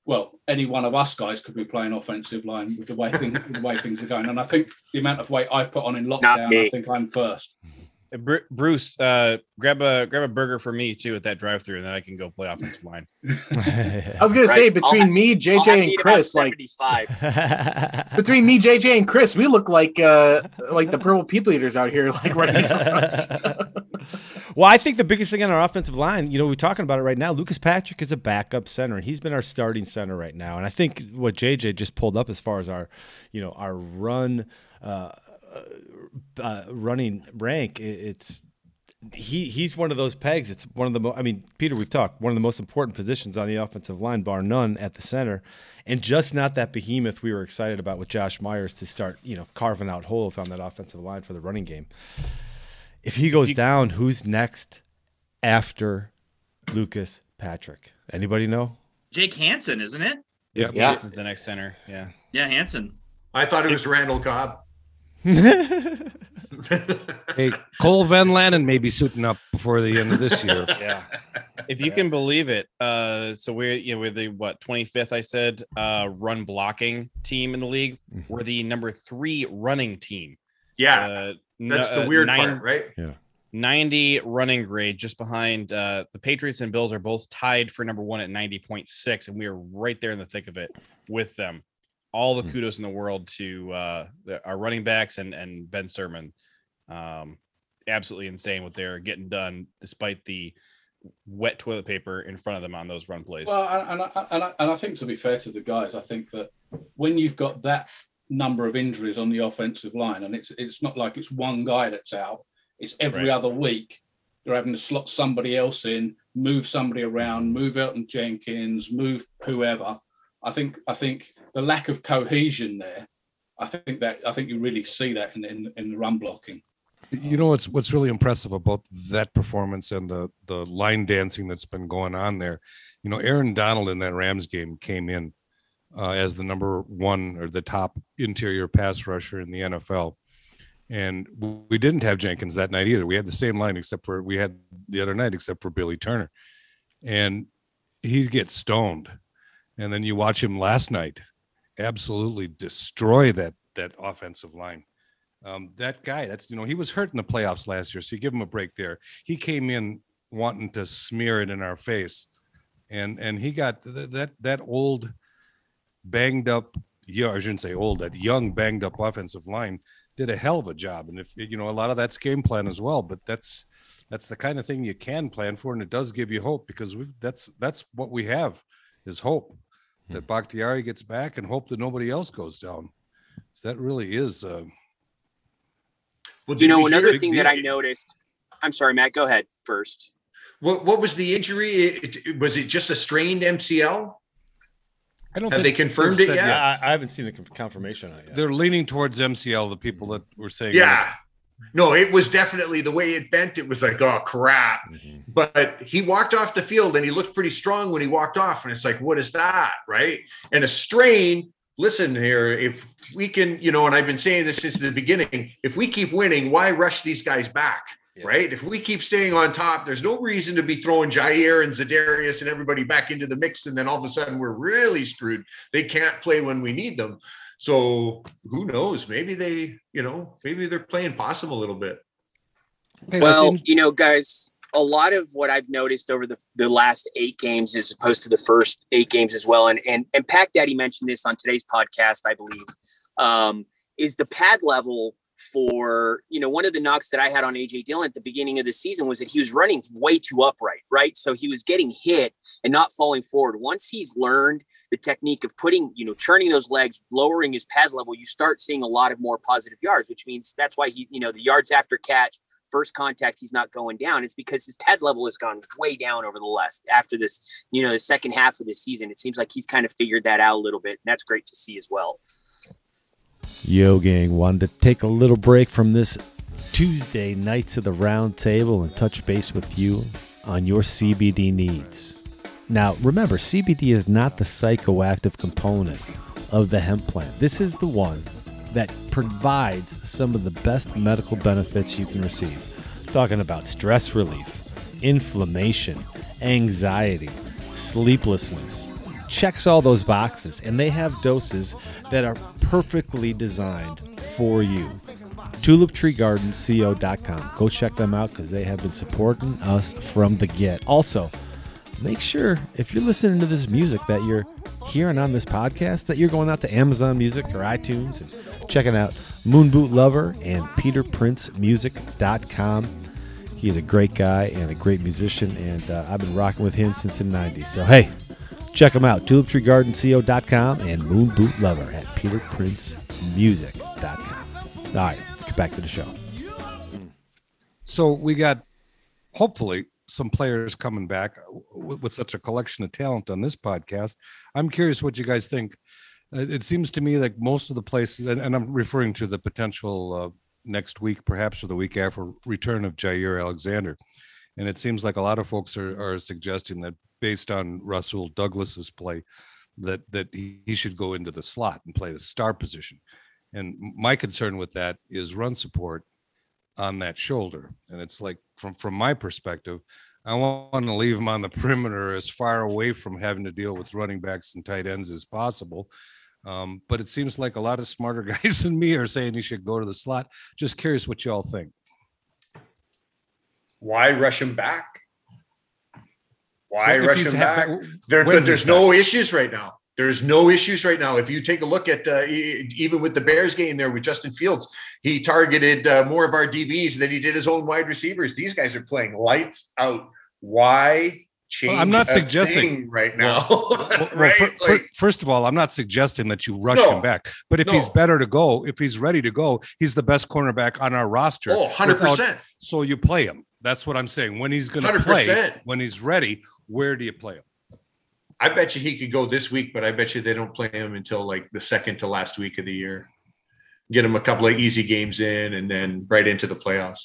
well, any one of us guys could be playing offensive line with the way things the way things are going. And I think the amount of weight I've put on in lockdown. I think I'm first. Uh, Bruce, uh, grab a grab a burger for me too at that drive-through, and then I can go play offensive <laughs> line. I was gonna Right. say I'll between have- me, JJ, have and Chris, like <laughs> between me, JJ, and Chris, we look like uh like the purple people eaters out here, <laughs> like right now. well, I think the biggest thing on our offensive line, you know, we're talking about it right now. Lucas Patrick is a backup center, and he's been our starting center right now. And I think what JJ just pulled up as far as our, you know, our run, uh, uh, running rank, it's he he's one of those pegs. It's one of the mo- I mean, Peter, we've talked one of the most important positions on the offensive line, bar none, at the center, and just not that behemoth we were excited about with Josh Myers to start, you know, carving out holes on that offensive line for the running game. If he goes down, who's next after Lucas Patrick? Anybody know? Jake Hanson, isn't it? Yeah. Yeah. This is the next center. Yeah. Yeah, Hanson. I thought it was Randall Cobb. <laughs> Hey, Cole Van Lanen may be suiting up before the end of this year. <laughs> Yeah. If you can believe it, uh, so we're you know we're the what 25th I said uh run blocking team in the league. We're the number three running team. yeah, Uh, that's no- the uh, weird nine- part, right? Yeah. 90 running grade just behind uh the Patriots and Bills are both tied for number one at 90.6 and we are right there in the thick of it with them. All the Hmm. kudos in the world to uh our running backs and and Ben Sirmans. Um absolutely insane what they're getting done despite the wet toilet paper in front of them on those run plays. Well, and, and, I, and, I, and I think to be fair to the guys, I think that when you've got that number of injuries on the offensive line, and it's it's not like it's one guy that's out; it's every Right. other week. They're having to slot somebody else in, move somebody around, move Elgton Jenkins, move whoever. I think I think the lack of cohesion there. I think that I think you really see that in in, in the run blocking. You know what's what's really impressive about that performance and the the line dancing that's been going on there. You know, Aaron Donald in that Rams game came in uh, as the number one or the top interior pass rusher in the NFL, and we didn't have Jenkins that night either. We had the same line except for we had the other night except for Billy Turner, and he gets stoned, and then you watch him last night, absolutely destroy that that offensive line. Um, that guy that's you know he was hurt in the playoffs last year so you give him a break there. He came in wanting to smear it in our face. And and he got th- that that old banged up yeah i shouldn't say old that young banged up offensive line did a hell of a job. And if you know a lot of that's game plan as well but that's that's the kind of thing you can plan for and it does give you hope because we that's that's what we have is hope that Bakhtiari gets back and hope that nobody else goes down so that really is uh, Well, You know, another the- thing that I noticed. I'm sorry, Matt. Go ahead first. What what was the injury? It, it- was it just a strained MCL? I don't Have think they confirmed they've it said yet? I, I haven't seen the confirmation on it yet. They're leaning towards MCL. The people that were saying, Yeah. No, it was definitely the way it bent. It was like, oh crap. Mm-hmm. But he walked off the field and he looked pretty strong when he walked off. And it's like, what is that? Right. And a strain, listen here, if we can, you know, and I've been saying this since the beginning, if we keep winning, why rush these guys back? Right. If we keep staying on top, there's no reason to be throwing Jaire and Za'Darius and everybody back into the mix. And then all of a sudden we're really screwed. They can't play when we need them. So who knows? Maybe they, you know, maybe they're playing possum a little bit. Well, you know, guys, a lot of what I've noticed over the, the last eight games as opposed to the first eight games as well, and and and Pack Daddy mentioned this on today's podcast, I believe, um, is the pad level for you know one of the knocks that I had on AJ Dillon at the beginning of the season was that he was running way too upright, right? So he was getting hit and not falling forward. Once he's learned the technique of putting, you know, turning those legs, lowering his pad level, you start seeing a lot of more positive yards, which means that's why he, you know, the yards after catch, first contact, he's not going down. It's because his pad level has gone way down over the last after this, you know, the second half of the season. It seems like he's kind of figured that out a little bit. And that's great to see as well. Yo, gang, wanted to take a little break from this Tuesday Nights of the Round Table and touch base with you on your CBD needs. Now, remember, CBD is not the psychoactive component of the hemp plant. This is the one that provides some of the best medical benefits you can receive. Talking about stress relief, inflammation, anxiety, sleeplessness. Checks all those boxes, and they have doses that are perfectly designed for you. TulipTreeGardensCO.com. Go check them out because they have been supporting us from the get. Also, make sure if you're listening to this music that you're hearing on this podcast that you're going out to Amazon Music or iTunes and checking out Moonboot Lover and PeterPrinceMusic.com. He is a great guy and a great musician, and uh, I've been rocking with him since the 90s. So, hey, check them out TulipTreeGardenCO.com and Moonboot Lover at PeterPrinceMusic.com. All right, let's get back to the show. So we got hopefully some players coming back with, such a collection of talent on this podcast. I'm curious what you guys think. Uh, It seems to me like most of the places, and, and I'm referring to the potential uh, next week, perhaps or the week after, return of Jaire Alexander. And it seems like a lot of folks are, are suggesting that based on Rasul Douglas's play, that that he, should go into the slot and play the star position. And my concern with that is run support on that shoulder. And it's like from from my perspective, I want to leave him on the <laughs> perimeter as far away from having to deal with running backs and tight ends as possible. Um, but it seems like a lot of smarter <laughs> guys than me are saying he should go to the slot. Just curious what y'all think. Why rush him back? Why Well, rush him back? w- There, but there's no issues right now. There's no issues right now. If you take a look at uh, even with the Bears game there with Justin Fields, he targeted uh, more of our DBs than he did his own wide receivers. These guys are playing lights out. Why change? I'm not suggesting- right now. Well, well, <laughs> right? fir- Like, first of all, I'm not suggesting that you rush No. him back, but if he's better to go, if he's ready to go, he's the best cornerback on our roster. oh, 100 without- percent. So you play him. That's what I'm saying. When he's going to play, 100%. when he's ready, where do you play him? I bet you he could go this week, but I bet you they don't play him until like the second to last week of the year. Get him a couple of easy games in, and then right into the playoffs.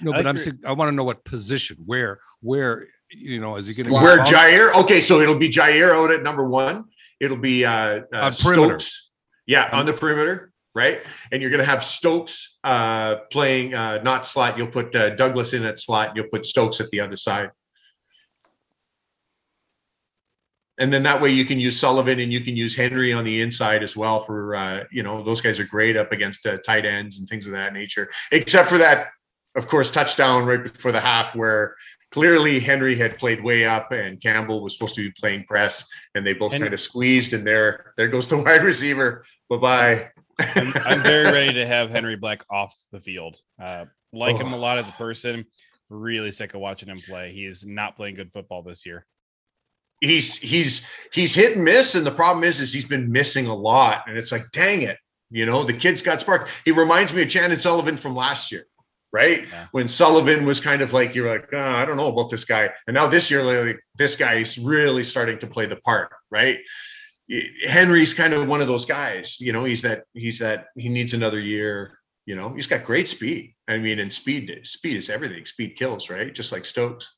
No, but I'm. I want to know what position, where, where, you know, is he going to Where Jaire? Okay, so it'll be Jaire out at number one. It'll be uh, uh perimeter. Stokes. Yeah, on the perimeter, right? And you're going to have Stokes uh, playing uh, not slot. You'll put uh, Douglas in at slot. You'll put Stokes at the other side. And then that way you can use Sullivan and you can use Henry on the inside as well for uh, you know those guys are great up against uh, tight ends and things of that nature. Except for that, of course, touchdown right before the half where clearly Henry had played way up and Campbell was supposed to be playing press and they both And- kind of squeezed and there there goes the <laughs> wide receiver. Bye bye. I'm, I'm very <laughs> ready to have Henry Black off the field. Uh, like him a Oh. lot as a person. Really sick of watching him play. He is not playing good football this year. he's he's he's hit and miss, and the problem is is he's been missing a lot, and it's like, dang it, you know, the kid's got spark. He reminds me of Chandon Sullivan from last year, right? Yeah. When Sullivan was kind of like, you're like, oh, I don't know about this guy, and now this year, like, this guy is really starting to play the part, right? Henry's kind of one of those guys, you know. He's that he's that he needs another year. You know, he's got great speed. I mean, and speed speed is everything. Speed kills, right? Just like Stokes.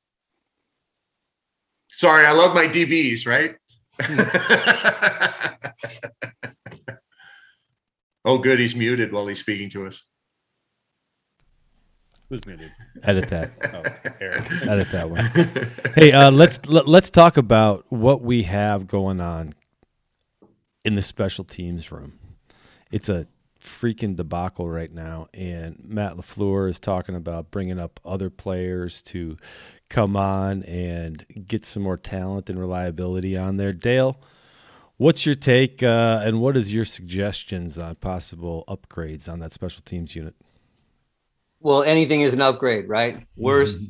Sorry, I love my DBs, right? <laughs> oh, good. He's muted while he's speaking to us. Who's muted? Edit that. <laughs> Oh, Eric. Edit that one. Hey, uh, let's let, let's talk about what we have going on in the special teams room. It's a freaking debacle right now, and Matt Lafleur is talking about bringing up other players to come on and get some more talent and reliability on there. Dale, what's your take, uh, and what is your suggestions on possible upgrades on that special teams unit? Well, anything is an upgrade, right? <laughs> Worst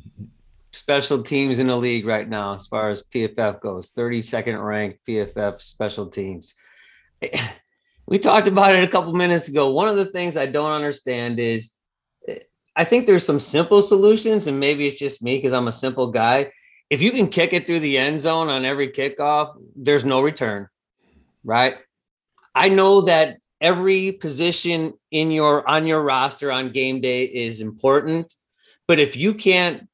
special teams in the league right now, as far as PFF goes, 32nd ranked PFF special teams. We talked about it a couple minutes ago. One of the things I don't understand is eh, I think there's some simple solutions, and maybe it's just me because I'm a simple guy. If you can kick it through the end zone on every kickoff, there's no return, right? I know that every position in your on your roster on game day is important, but if you can't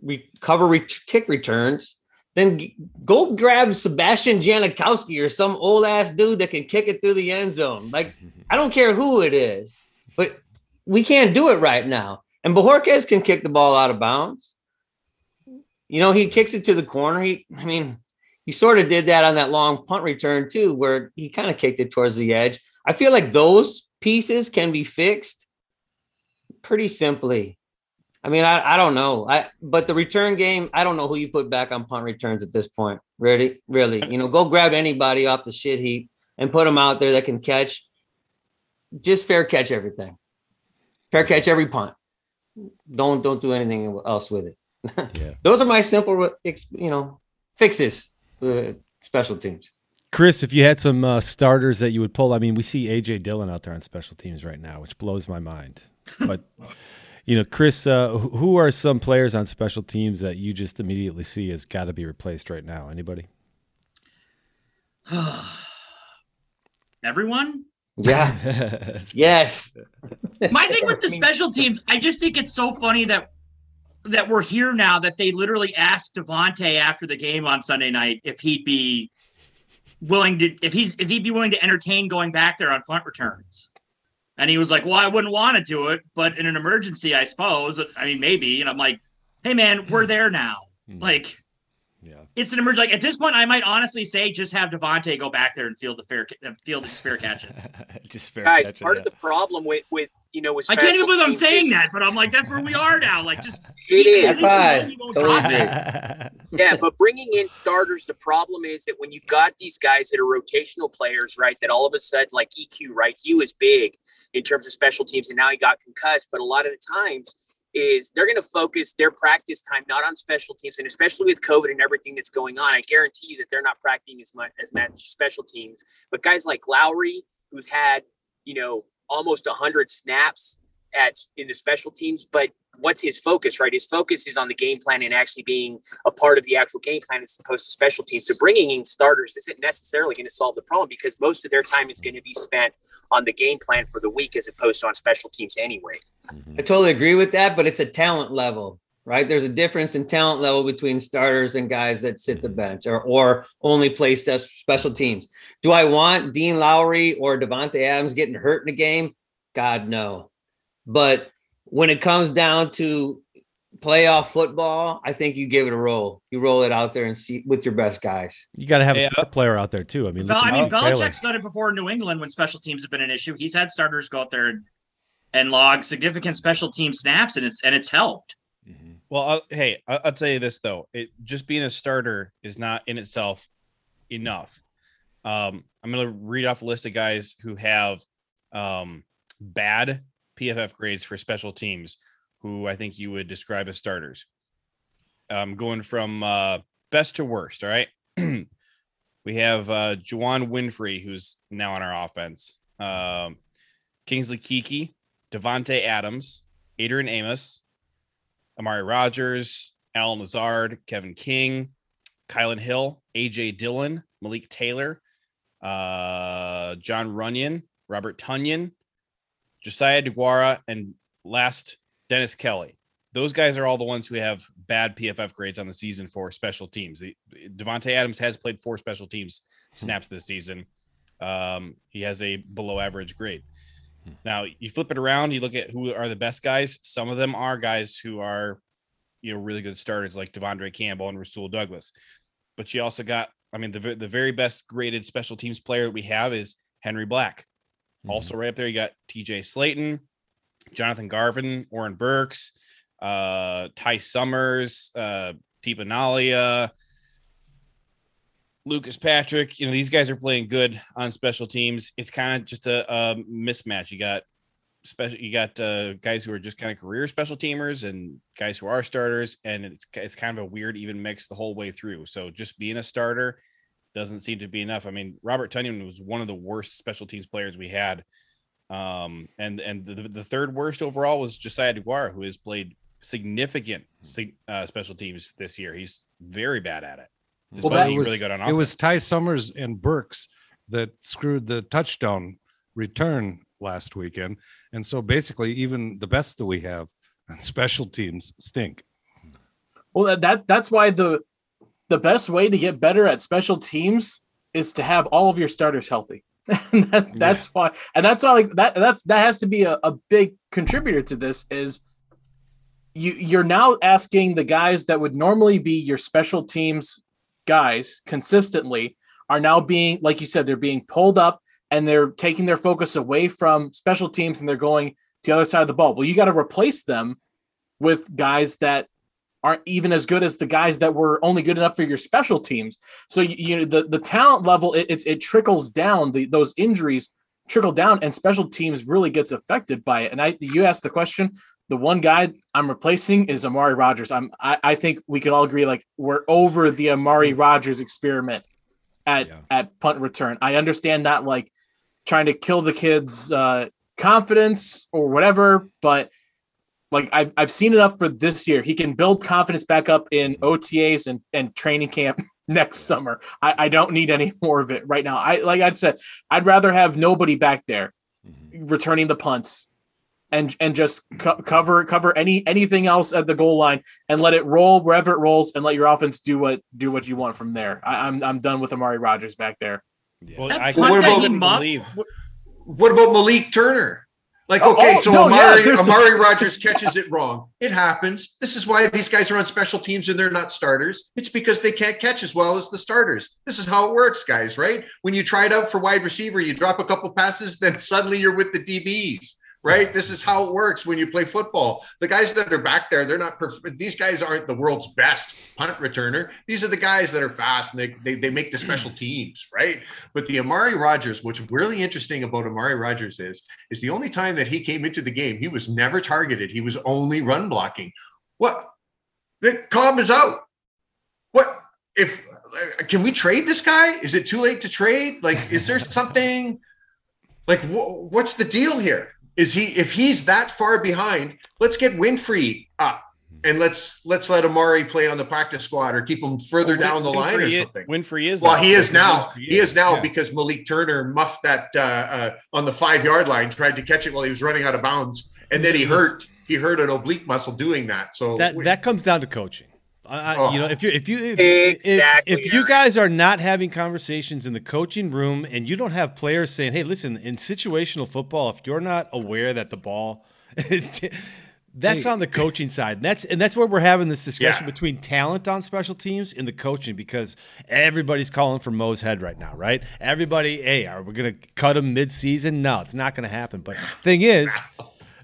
recover re- kick returns, then go grab Sebastian Janikowski or some old ass dude that can kick it through the end zone. Like <laughs> I don't care who it is, but we can't do it right now. And Bojorquez can kick the ball out of bounds. You know, he kicks it to the corner. He, I mean, he sort of did that on that long punt return too, where he kind of kicked it towards the edge. I feel like those pieces can be fixed pretty simply. I mean, I, I don't know. I but the return game, I don't know who you put back on punt returns at this point. Really, really, you know, go grab anybody off the shit heap and put them out there that can catch. Just fair catch everything. Fair catch every punt. Don't don't do anything else with it. <laughs> Yeah. Those are my simple, you know, fixes for special teams. Chris, if you had some uh, starters that you would pull, I mean, we see AJ Dillon out there on special teams right now, which blows my mind. But you know, Chris, uh, who are some players on special teams that you just immediately see has got to be replaced right now? Anybody? <sighs> Everyone? Yeah. <laughs> yes. My thing with the special teams, I just think it's so funny that that we're here now that they literally asked Davante after the game on Sunday night if he'd be willing to if he's if he'd be willing to entertain going back there on punt returns. And he was like, Well, I wouldn't want to do it, but in an emergency, I suppose. I mean, maybe. And I'm like, hey man, we're hmm. there now. Hmm. Like it's an emergency. Like at this point, I might honestly say just have Davante go back there and field the fair uh, field the fair catch it. <laughs> just fair Guys, catch it, part yeah. of the problem with with you know with I can't even believe I'm saying is- that, but I'm like, that's where we are now. Like, just <laughs> It is. You won't drop it. <laughs> yeah, but bringing in starters, the problem is that when you've got these guys that are rotational players, right, that all of a sudden, like EQ, right, he was big in terms of special teams, and now he got concussed. But a lot of the times, is they're going to focus their practice time not on special teams, and especially with COVID and everything that's going on, I guarantee you that they're not practicing as much as much special teams. But guys like Lowry, who's had you know almost hundred snaps at in the special teams, but what's his focus, right? His focus is on the game plan and actually being a part of the actual game plan as opposed to special teams. So bringing in starters isn't necessarily going to solve the problem because most of their time is going to be spent on the game plan for the week as opposed to on special teams anyway. I totally agree with that, but it's a talent level, right? There's a difference in talent level between starters and guys that sit the bench or, or only play special teams. Do I want Dean Lowry or Davante Adams getting hurt in a game? God, no. But when it comes down to playoff football, I think you give it a roll. You roll it out there and see with your best guys. You got to have Yeah. a player out there too. I mean, Well, I at mean, Taylor. Belichick's done it before in New England when special teams have been an issue. He's had starters go out there and, and log significant special team snaps, and it's and it's helped. Well, I'll, hey, I'll, I'll tell you this though: it just being a starter is not in itself enough. Um, I'm going to read off a list of guys who have um, bad PFF grades for special teams, who I think you would describe as starters. Um, going from uh, best to worst. All right, <clears throat> we have uh, Juwann Winfree, who's now on our offense. Um, Kingsley Keke, Davante Adams, Adrian Amos, Amari Rodgers, Allen Lazard, Kevin King, Kylin Hill, AJ Dillon, Malik Taylor, uh, Jon Runyan, Robert Tonyan, Josiah DeGuara, and last Dennis Kelly. Those guys are all the ones who have bad PFF grades on the season for special teams. Davante Adams has played four special teams snaps this season. Um, he has a below average grade. Now you flip it around, you look at who are the best guys. Some of them are guys who are, you know, really good starters like De'Vondre Campbell and Rasul Douglas. But you also got, I mean, the the very best graded special teams player we have is Henry Black. Also, right up there, you got TJ Slaton, Jonathan Garvin, Oren Burks, uh, Ty Summers, uh, Tipa Nalia, Lucas Patrick. You know, these guys are playing good on special teams. It's kind of just a, a mismatch. You got special, you got uh, guys who are just kind of career special teamers and guys who are starters, and it's it's kind of a weird even mix the whole way through. So just being a starter doesn't seem to be enough. I mean, Robert Tonyan was one of the worst special teams players we had. Um, and and the, the third worst overall was Josiah DeGuara, who has played significant uh, special teams this year. He's very bad at it. Well, it was, really good on it was. Ty Summers and Burks that screwed the touchdown return last weekend. And so basically, even the best that we have on <laughs> special teams stink. Well, that- that that's why the the best way to get better at special teams is to have all of your starters healthy. <laughs> And that, that's why, and that's all like that. That's that has to be a, a big contributor to this. Is you you're now asking the guys that would normally be your special teams guys consistently are now being like you said they're being pulled up and they're taking their focus away from special teams and they're going to the other side of the ball. Well, you got to replace them with guys that aren't even as good as the guys that were only good enough for your special teams. So you, you know the the talent level it it's, it trickles down. The those injuries trickle down, and special teams really gets affected by it. And I you asked the question. The one guy I'm replacing is Amari Rodgers. I'm I, I think we can all agree like we're over the Amari Rodgers experiment at at punt return. I understand not like trying to kill the kid's uh, confidence or whatever, but like I've, I've seen enough for this year. He can build confidence back up in OTAs and, and training camp <laughs> next summer. I, I don't need any <laughs> more of it right now. I like I said, I'd rather have nobody back there mm-hmm. returning the punts and and just co- cover cover any anything else at the goal line and let it roll wherever it rolls and let your offense do what do what you want from there. I, I'm I'm done with Amari Rodgers back there. Well, That I punt couldn't that he believe. What about Malik Turner? Like, Oh, okay, oh, so no, yeah, Amari, some- Amari Rodgers catches it wrong. It happens. This is why these guys are on special teams and they're not starters. It's because they can't catch as well as the starters. This is how it works, guys, right? When you try it out for wide receiver, you drop a couple passes, then suddenly you're with the DBs, right? This is how it works when you play football. The guys that are back there, they're not, perf- these guys aren't the world's best punt returner. These are the guys that are fast and they, they, they make the special <clears throat> teams, right? But the Amari Rodgers, what's really interesting about Amari Rodgers is, is the only time that he came into the game, he was never targeted. He was only run blocking. What? The Cobb is out. What if uh, can we trade this guy? Is it too late to trade? Like, is there <laughs> something like wh- what's the deal here? Is he if he's that far behind? Let's get Winfree up and let's let's let Amari play on the practice squad or keep him further Well, down the Winfree line or is- something. Winfree is. Well, he is because now. Winfree He is now yeah. because Malik Turner muffed that uh, uh, on the five yard line, tried to catch it while he was running out of bounds, and then he hurt. He hurt an oblique muscle doing that. So that that comes down to coaching. I, Oh. You know, if you if you if, Exactly, if, if you guys are not having conversations in the coaching room and you don't have players saying, "Hey, listen," in situational football, if you're not aware that the ball, <laughs> is t- that's Hey. on the coaching side. And that's and that's where we're having this discussion Yeah. between talent on special teams and the coaching because everybody's calling for Mo's head right now, right? Everybody, hey, are we gonna cut him mid-season? No, it's not gonna happen. But the thing is.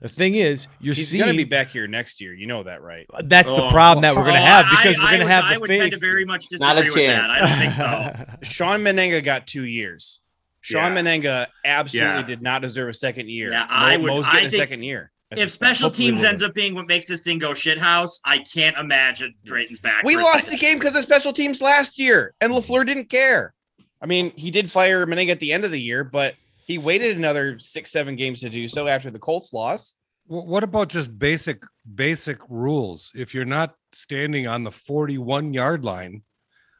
The thing is, you're He's seeing gonna be back here next year. You know that, right? that's the Oh. problem that we're going to Oh, have because I we're going to would- have I the would tend to very much Not a disagree with chance. that. I don't think so. <laughs> Sean Mennenga got two years. Sean Yeah. Mennenga absolutely Yeah. did not deserve a second year. Yeah, I Mo- would- Mo's I getting a think second year. If special teams ends up being what makes this thing go shithouse, I can't imagine Drayton's back. We lost the game because of special teams last year, and mm-hmm. Lafleur didn't care. I mean, he did fire Mennenga at the end of the year, but he waited another six, seven games to do so after the Colts loss. What about just basic basic rules? If you're not standing on the 41 yard line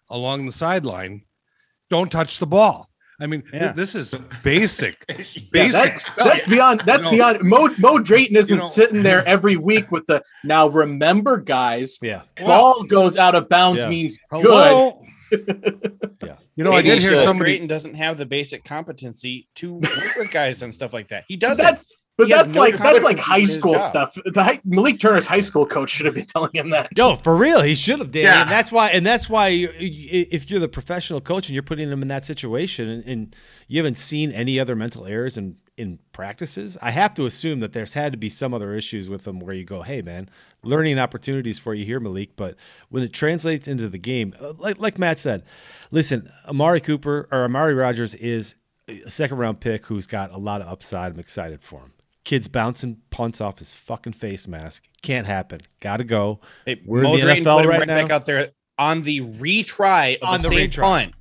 along the sideline, don't touch the ball. I mean, th- this is basic, <laughs> Yeah, basic that- stuff. that's beyond. That's You know, beyond. Mo Mo Drayton isn't know- sitting there <laughs> every week with the. Now remember, guys, Yeah. ball goes out of bounds Yeah. means good. Hello? You know, I did hear Phil somebody. Drayton doesn't have the basic competency to work with guys and stuff like that. He <laughs> does. That's but He that's no like that's like high school job. stuff. The high, Malik Turner's high school coach should have been <laughs> telling him that. No, for real, he should have, Danny. Yeah. And that's why, and that's why, you, you- if you're the professional coach and you're putting him in that situation, and, and you haven't seen any other mental errors in in practices, I have to assume that there's had to be some other issues with them where you go, hey man, learning opportunities for you here, Malik. But when it translates into the game, uh, like like Matt said, listen, Amari Cooper or Amari Rodgers is a second round pick who's got a lot of upside. I'm excited for him. Kids bouncing punts off his fucking face mask. Can't happen. Got to go. Hey, We're in the NFL right right back out there on the retry On the, the same retry. punt.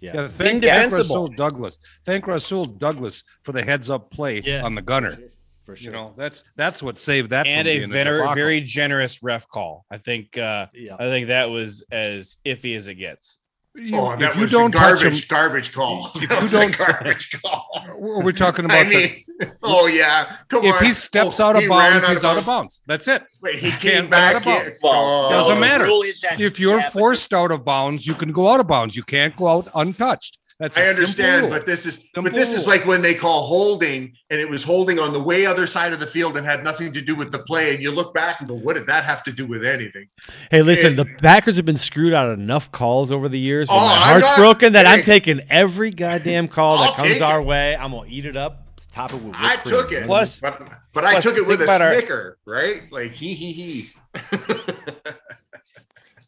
Yeah. Yeah, Yeah. thank, thank Rasul Douglas. Thank Rasul Douglas for the heads up play Yeah. on the gunner. For You know, that's that's what saved that. and a being very very generous ref call. I think uh Yeah. I think that was as iffy as it gets. You- oh, if that you was don't a touch garbage, him, garbage call. <laughs> If <laughs> that you don't, garbage <laughs> call. We're we talking about I mean, oh yeah, come the, on. if he steps Oh, out of he ran bounds, he's out of bounds. That's it. Wait, he can't came run back out of in. bounds. Oh. Doesn't the matter. rule If you're forced out of bounds, you can go out of bounds. You can't go out untouched. That's a I simple understand, rule. but this is Simple but this is like when they call holding, and it was holding on the way other side of the field and had nothing to do with the play. And you look back and go, "What did that have to do with anything?" Hey, listen, It- the Packers have been screwed out of enough calls over the years. Oh, my I'm heart's not- broken that I'm taking every goddamn call that I'll comes our it. way. I'm gonna eat it up. Top of with I whipped took it, Plus- but but I took it with a about our- snicker, right? Like he he he.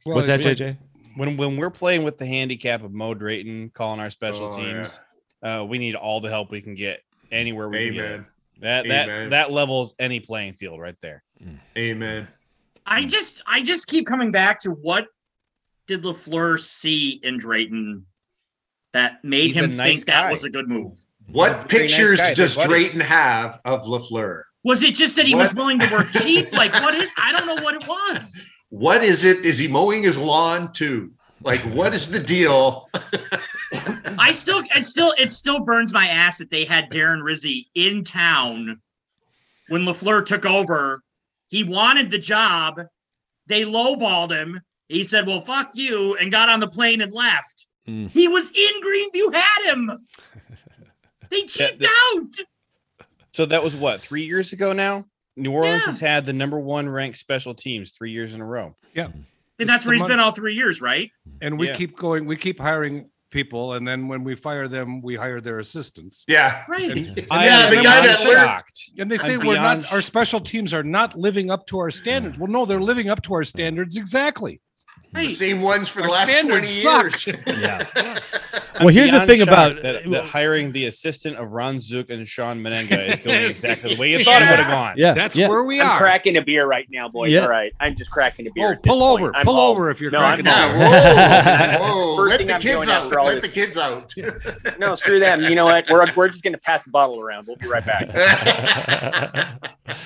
Well, What's that, it's- JJ? When when we're playing with the handicap of Mo Drayton calling our special Oh, teams, uh, we need all the help we can get anywhere we can get. Amen. it. That that Amen. that levels any playing field right there. Amen. I just I just keep coming back to what did LaFleur see in Drayton that made He's him nice think that was a good move? What Very nice pictures guy. Does. Drayton have of Lafleur? Was it just that he was willing to work cheap? Like <laughs> what is I don't know what it was. What is it? Is he mowing his lawn too? Like, what is the deal? <laughs> I still it still it still burns my ass that they had Darren Rizzi in town when LaFleur took over. He wanted the job. They lowballed him. He said, Well, fuck you, and got on the plane and left. Mm. He was in Greenview, had him. They <laughs> cheaped out. So that was what three years ago now. New Orleans Yeah. has had the number one ranked special teams three years in a row. Yeah. Mm-hmm. And It's that's where he's money. been all three years, right? Mm-hmm. and we Yeah. keep going. We keep hiring people, and then when we fire them, we hire their assistants. Yeah. Right. And, I Yeah, am the guy that learned- shocked. and they say I'm we're beyond not. Our special teams are not living up to our standards. Well, no, they're living up to our standards exactly. The same ones for the last 20 standards years. suck. <laughs> <laughs> Yeah. Well, here's the thing about- that, that hiring the assistant of Ron Zook and Sean Mennenga is <laughs> going exactly the way you thought it would have gone. Yeah. That's yeah. where we I'm are. cracking a beer right now, boys. Yeah. All right, I'm just cracking a beer. Oh, pull point. over, I'm pull all- over if you're No, cracking I'm a Yeah, beer. whoa, whoa. Let the I'm kids out. Let this- the kids out. No, screw them. You know what? We're we're just gonna pass the bottle around. We'll be right back.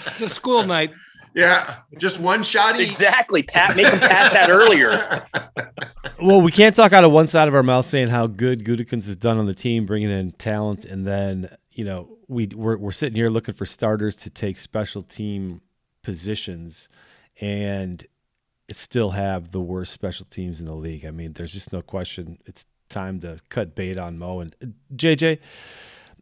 It's a school night. Yeah, just one shot each. Exactly, Pat. Make him pass that earlier. <laughs> well, we can't talk out of one side of our mouth saying how good Gutekunst has done on the team, bringing in talent, and then you know we we're, we're sitting here looking for starters to take special team positions, and still have the worst special teams in the league. I mean, there's just no question. It's time to cut bait on Mo and uh, JJ.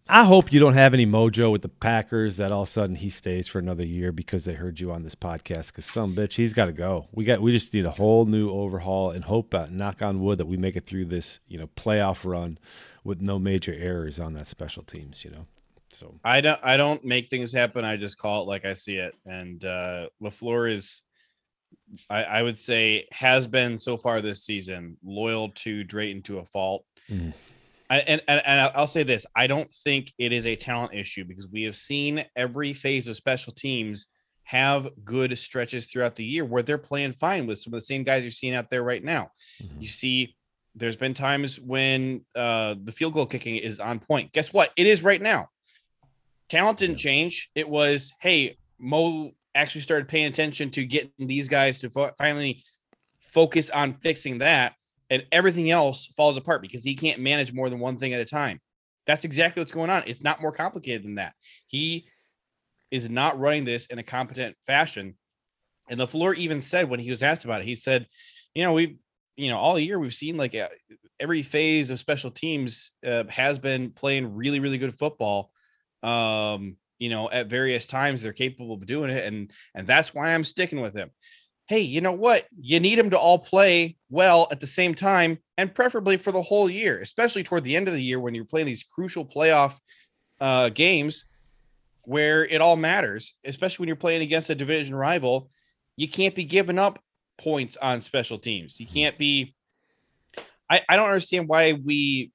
I hope you don't have any mojo with the Packers that all of a sudden he stays for another year because they heard you on this podcast. Because some bitch, he's got to go. We got we just need a whole new overhaul and hope, uh, knock on wood, that we make it through this you know playoff run with no major errors on that special teams. You know, so I don't I don't make things happen. I just call it like I see it. And uh LaFleur is I, I would say has been so far this season loyal to Drayton to a fault. Mhm. I, and, and and I'll say this: I don't think it is a talent issue because we have seen every phase of special teams have good stretches throughout the year where they're playing fine with some of the same guys you're seeing out there right now. You see, there's been times when uh, the field goal kicking is on point. Guess what? It is right now. Talent didn't change. It was, hey, Mo actually started paying attention to getting these guys to fo- finally focus on fixing that. And everything else falls apart because he can't manage more than one thing at a time. That's exactly what's going on. It's not more complicated than that. He is not running this in a competent fashion. And LaFleur even said when he was asked about it, he said, you know, we've, you know, all year we've seen like every phase of special teams uh, has been playing really, really good football. Um, you know, at various times they're capable of doing it. And, and that's why I'm sticking with him. Hey, you know what? You need them to all play well at the same time and preferably for the whole year, especially toward the end of the year when you're playing these crucial playoff uh, games where it all matters, especially when you're playing against a division rival. You can't be giving up points on special teams. You can't be. I, I don't understand why we.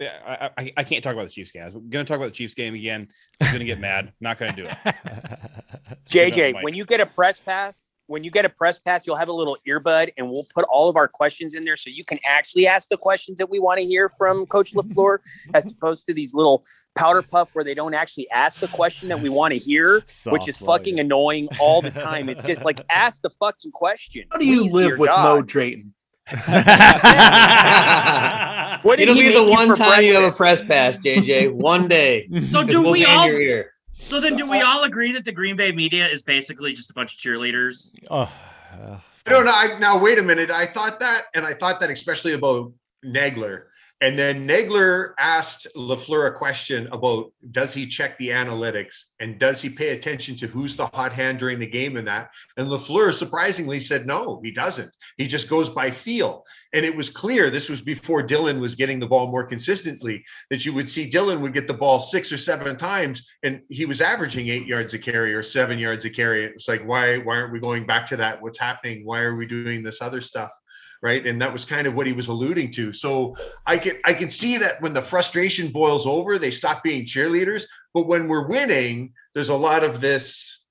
I, I, I can't talk about the Chiefs game. I'm going to talk about the Chiefs game again. I'm going to get mad. <laughs> Not going to do it. <laughs> JJ, when you get a press pass, when you get a press pass, you'll have a little earbud, and we'll put all of our questions in there, so you can actually ask the questions that we want to hear from Coach Lafleur, <laughs> as opposed to these little powder puff where they don't actually ask the question that we want to hear, which is Softball, fucking annoying all the time. It's just like ask the fucking question. How do you please, live with God. Mo Drayton? <laughs> What It'll be the one for time you have a press pass, JJ. One day. <laughs> So do we'll we all? your. So then, do we all agree that the Green Bay media is basically just a bunch of cheerleaders? Oh, I don't know. I, now wait a minute. I thought that, and I thought that especially about Nagler. And then Nagler asked Lafleur a question about does he check the analytics and does he pay attention to who's the hot hand during the game and that. And Lafleur surprisingly said no, he doesn't. He just goes by feel. And it was clear this was before Dillon was getting the ball more consistently that you would see Dillon would get the ball six or seven times and he was averaging eight yards a carry or seven yards a carry. It's like why why aren't we going back to that? What's happening? Why are we doing this other stuff? Right? And that was kind of what he was alluding to. So i can i can see that when the frustration boils over they stop being cheerleaders. But when we're winning there's a lot of this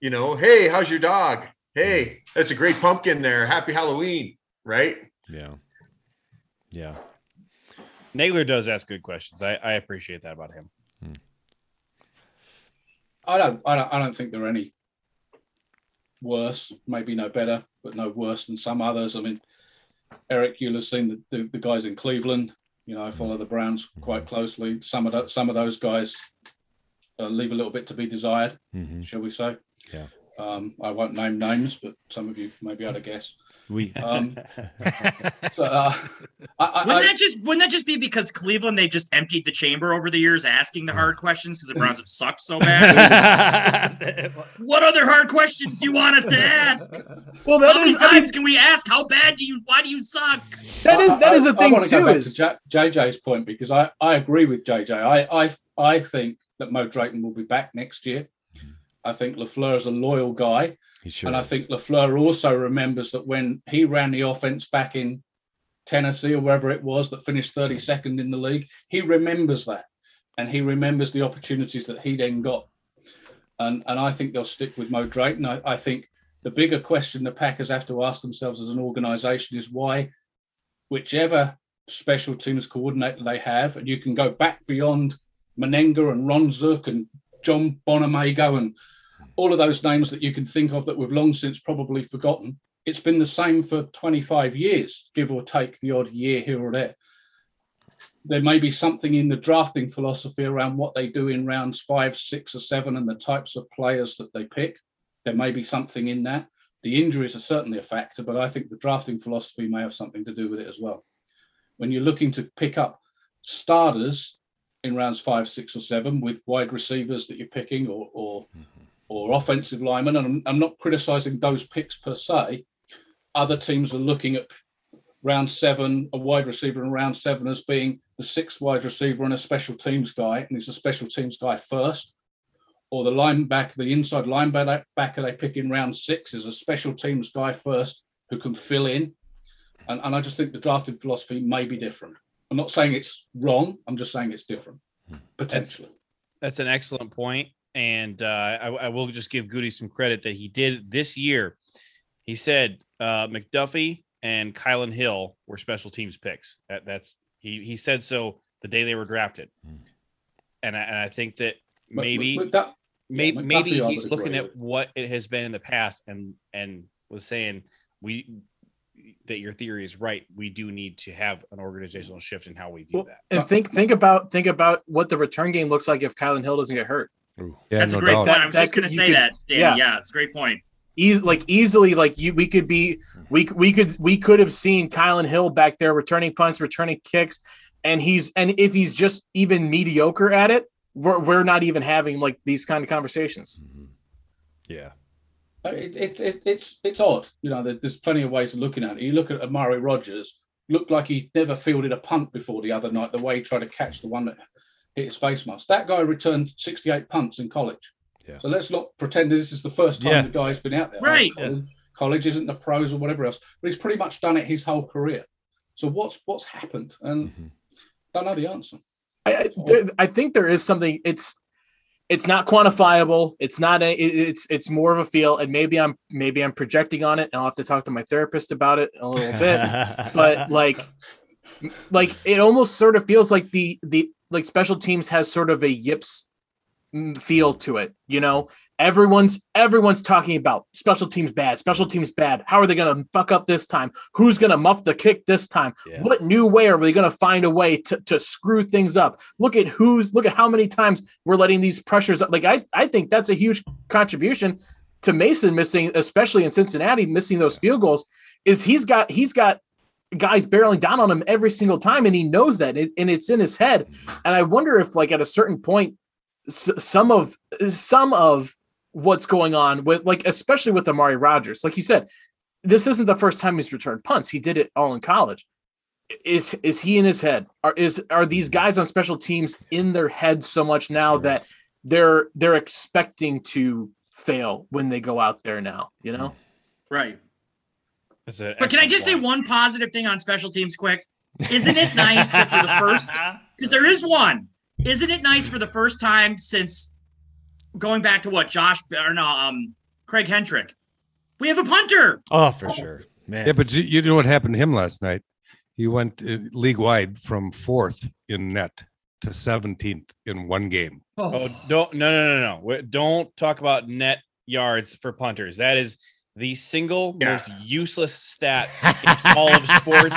you know hey how's your dog? Hey that's a great pumpkin there. Happy halloween right? Yeah. Yeah. Nagler does ask good questions. I, I appreciate that about him. Hmm. I don't, I don't, I don't think there are any worse, maybe no better, but no worse than some others. I mean, Eric, you'll have seen the, the, the guys in Cleveland. You know, I follow the Browns quite closely. Some of the, some of those guys uh, leave a little bit to be desired, Mhm. shall we say? Yeah. Um, I won't name names, but some of you may be able to guess. We. <laughs> Um, <laughs> so, uh, I, I, Wouldn't I- that just wouldn't that just be because Cleveland they just emptied the chamber over the years asking the hard questions because the Browns have sucked so bad? <laughs> what other hard questions do you want us to ask? Well, that how many is- I mean- times can we ask? How bad do you? Why do you suck? That is that is I- the I thing wanna go too. back to J- JJ's point because I, I agree with JJ. I, I I think that Mo Drayton will be back next year. I think Lafleur is a loyal guy, sure and I think Lafleur also remembers that when he ran the offense back in Tennessee or wherever it was that finished 32nd in the league, he remembers that, and he remembers the opportunities that he then got. And and I think they'll stick with Mo Drayton. I, I think the bigger question the Packers have to ask themselves as an organization is why whichever special teams coordinator they have, and you can go back beyond Mennenga and Ron Zook and John Bonamego and all of those names that you can think of that we've long since probably forgotten. It's been the same for 25 years, give or take the odd year here or there. There may be something in the drafting philosophy around what they do in rounds five, six, or seven and the types of players that they pick. There may be something in that. The injuries are certainly a factor, but I think the drafting philosophy may have something to do with it as well. When you're looking to pick up starters in rounds five, six, or seven with wide receivers that you're picking or or, mm-hmm. or offensive linemen, and I'm, I'm not criticizing those picks per se. Other teams are looking at round seven, a wide receiver in round seven as being the sixth wide receiver and a special teams guy, and he's a special teams guy first. Or the linebacker, the inside linebacker they pick in round six is a special teams guy first who can fill in. And, and I just think the drafting philosophy may be different. I'm not saying it's wrong. I'm just saying it's different, potentially. That's an excellent point, and uh, I, I will just give Goody some credit that he did this year. He said uh, McDuffie and Kylin Hill were special teams picks. That, that's he he said so the day they were drafted, and I, and I think that maybe but that- may, yeah, maybe McDuffie he's looking at what it has been in the past and and was saying we that your theory is right. We do need to have an organizational shift in how we do Well, that. and think think about think about what the return game looks like if Kylin Hill doesn't get hurt. Yeah, That's no a great doubt. point. I was That just going to say could- that, Danny. yeah. Yeah. it's a great point. Eas like easily like you we could be we we could we could have seen Kylin Hill back there returning punts, returning kicks, and he's and if he's just even mediocre at it, we're we're not even having like these kind of conversations. Mm-hmm. Yeah. Uh, It, it, it, it's it's odd, you know. there- There's plenty of ways of looking at it. You look at Amari Rodgers, looked like he never fielded a punt before the other night. The way he tried to catch the one that hit his face mask. That guy returned 68 punts in college. Yeah. So let's not pretend this is the first time Yeah. the guy's been out there. Right. College, college isn't the pros or whatever else, but he's pretty much done it his whole career. So what's what's happened? And Mhm. don't know the answer. I I, I think there is something. It's it's not quantifiable. It's not a. It's it's more of a feel, and maybe I'm maybe I'm projecting on it. And I'll have to talk to my therapist about it a little bit. <laughs> but like like it almost sort of feels like the the like special teams has sort of a yips Mm, feel to it you know? Everyone's everyone's talking about special teams bad special teams bad. How are they going to fuck up this time? Who's going to muff the kick this time? Yeah. what new way are we going to find a way to, to screw things up? Look at who's look at how many times we're letting these pressures like i i think that's a huge contribution to mason missing especially in cincinnati missing those field goals is he's got he's got guys barreling down on him every single time and he knows that and and it's in his head. Mm. And i wonder if like at a certain point s- some of some of what's going on with like especially with amari rodgers like you said this isn't the first time he's returned punts he did it all in college is is he in his head are is are these guys on special teams in their head so much now Sure that is. they're they're expecting to fail when they go out there now you know mm. Right. That's an But can I excellent just say one positive thing on special teams quick? Isn't it nice that for the first <laughs> because there is one. Isn't it nice for the first time since going back to what Josh or no, um Craig Hentrich? We have a punter. Oh, for sure. Man. Yeah, but you, you know what happened to him last night? He went uh, league wide from fourth in net to 17th in one game. Oh, don't no no no no. Wait, Don't talk about net yards for punters. That is the single Yeah. most useless stat <laughs> in all of sports.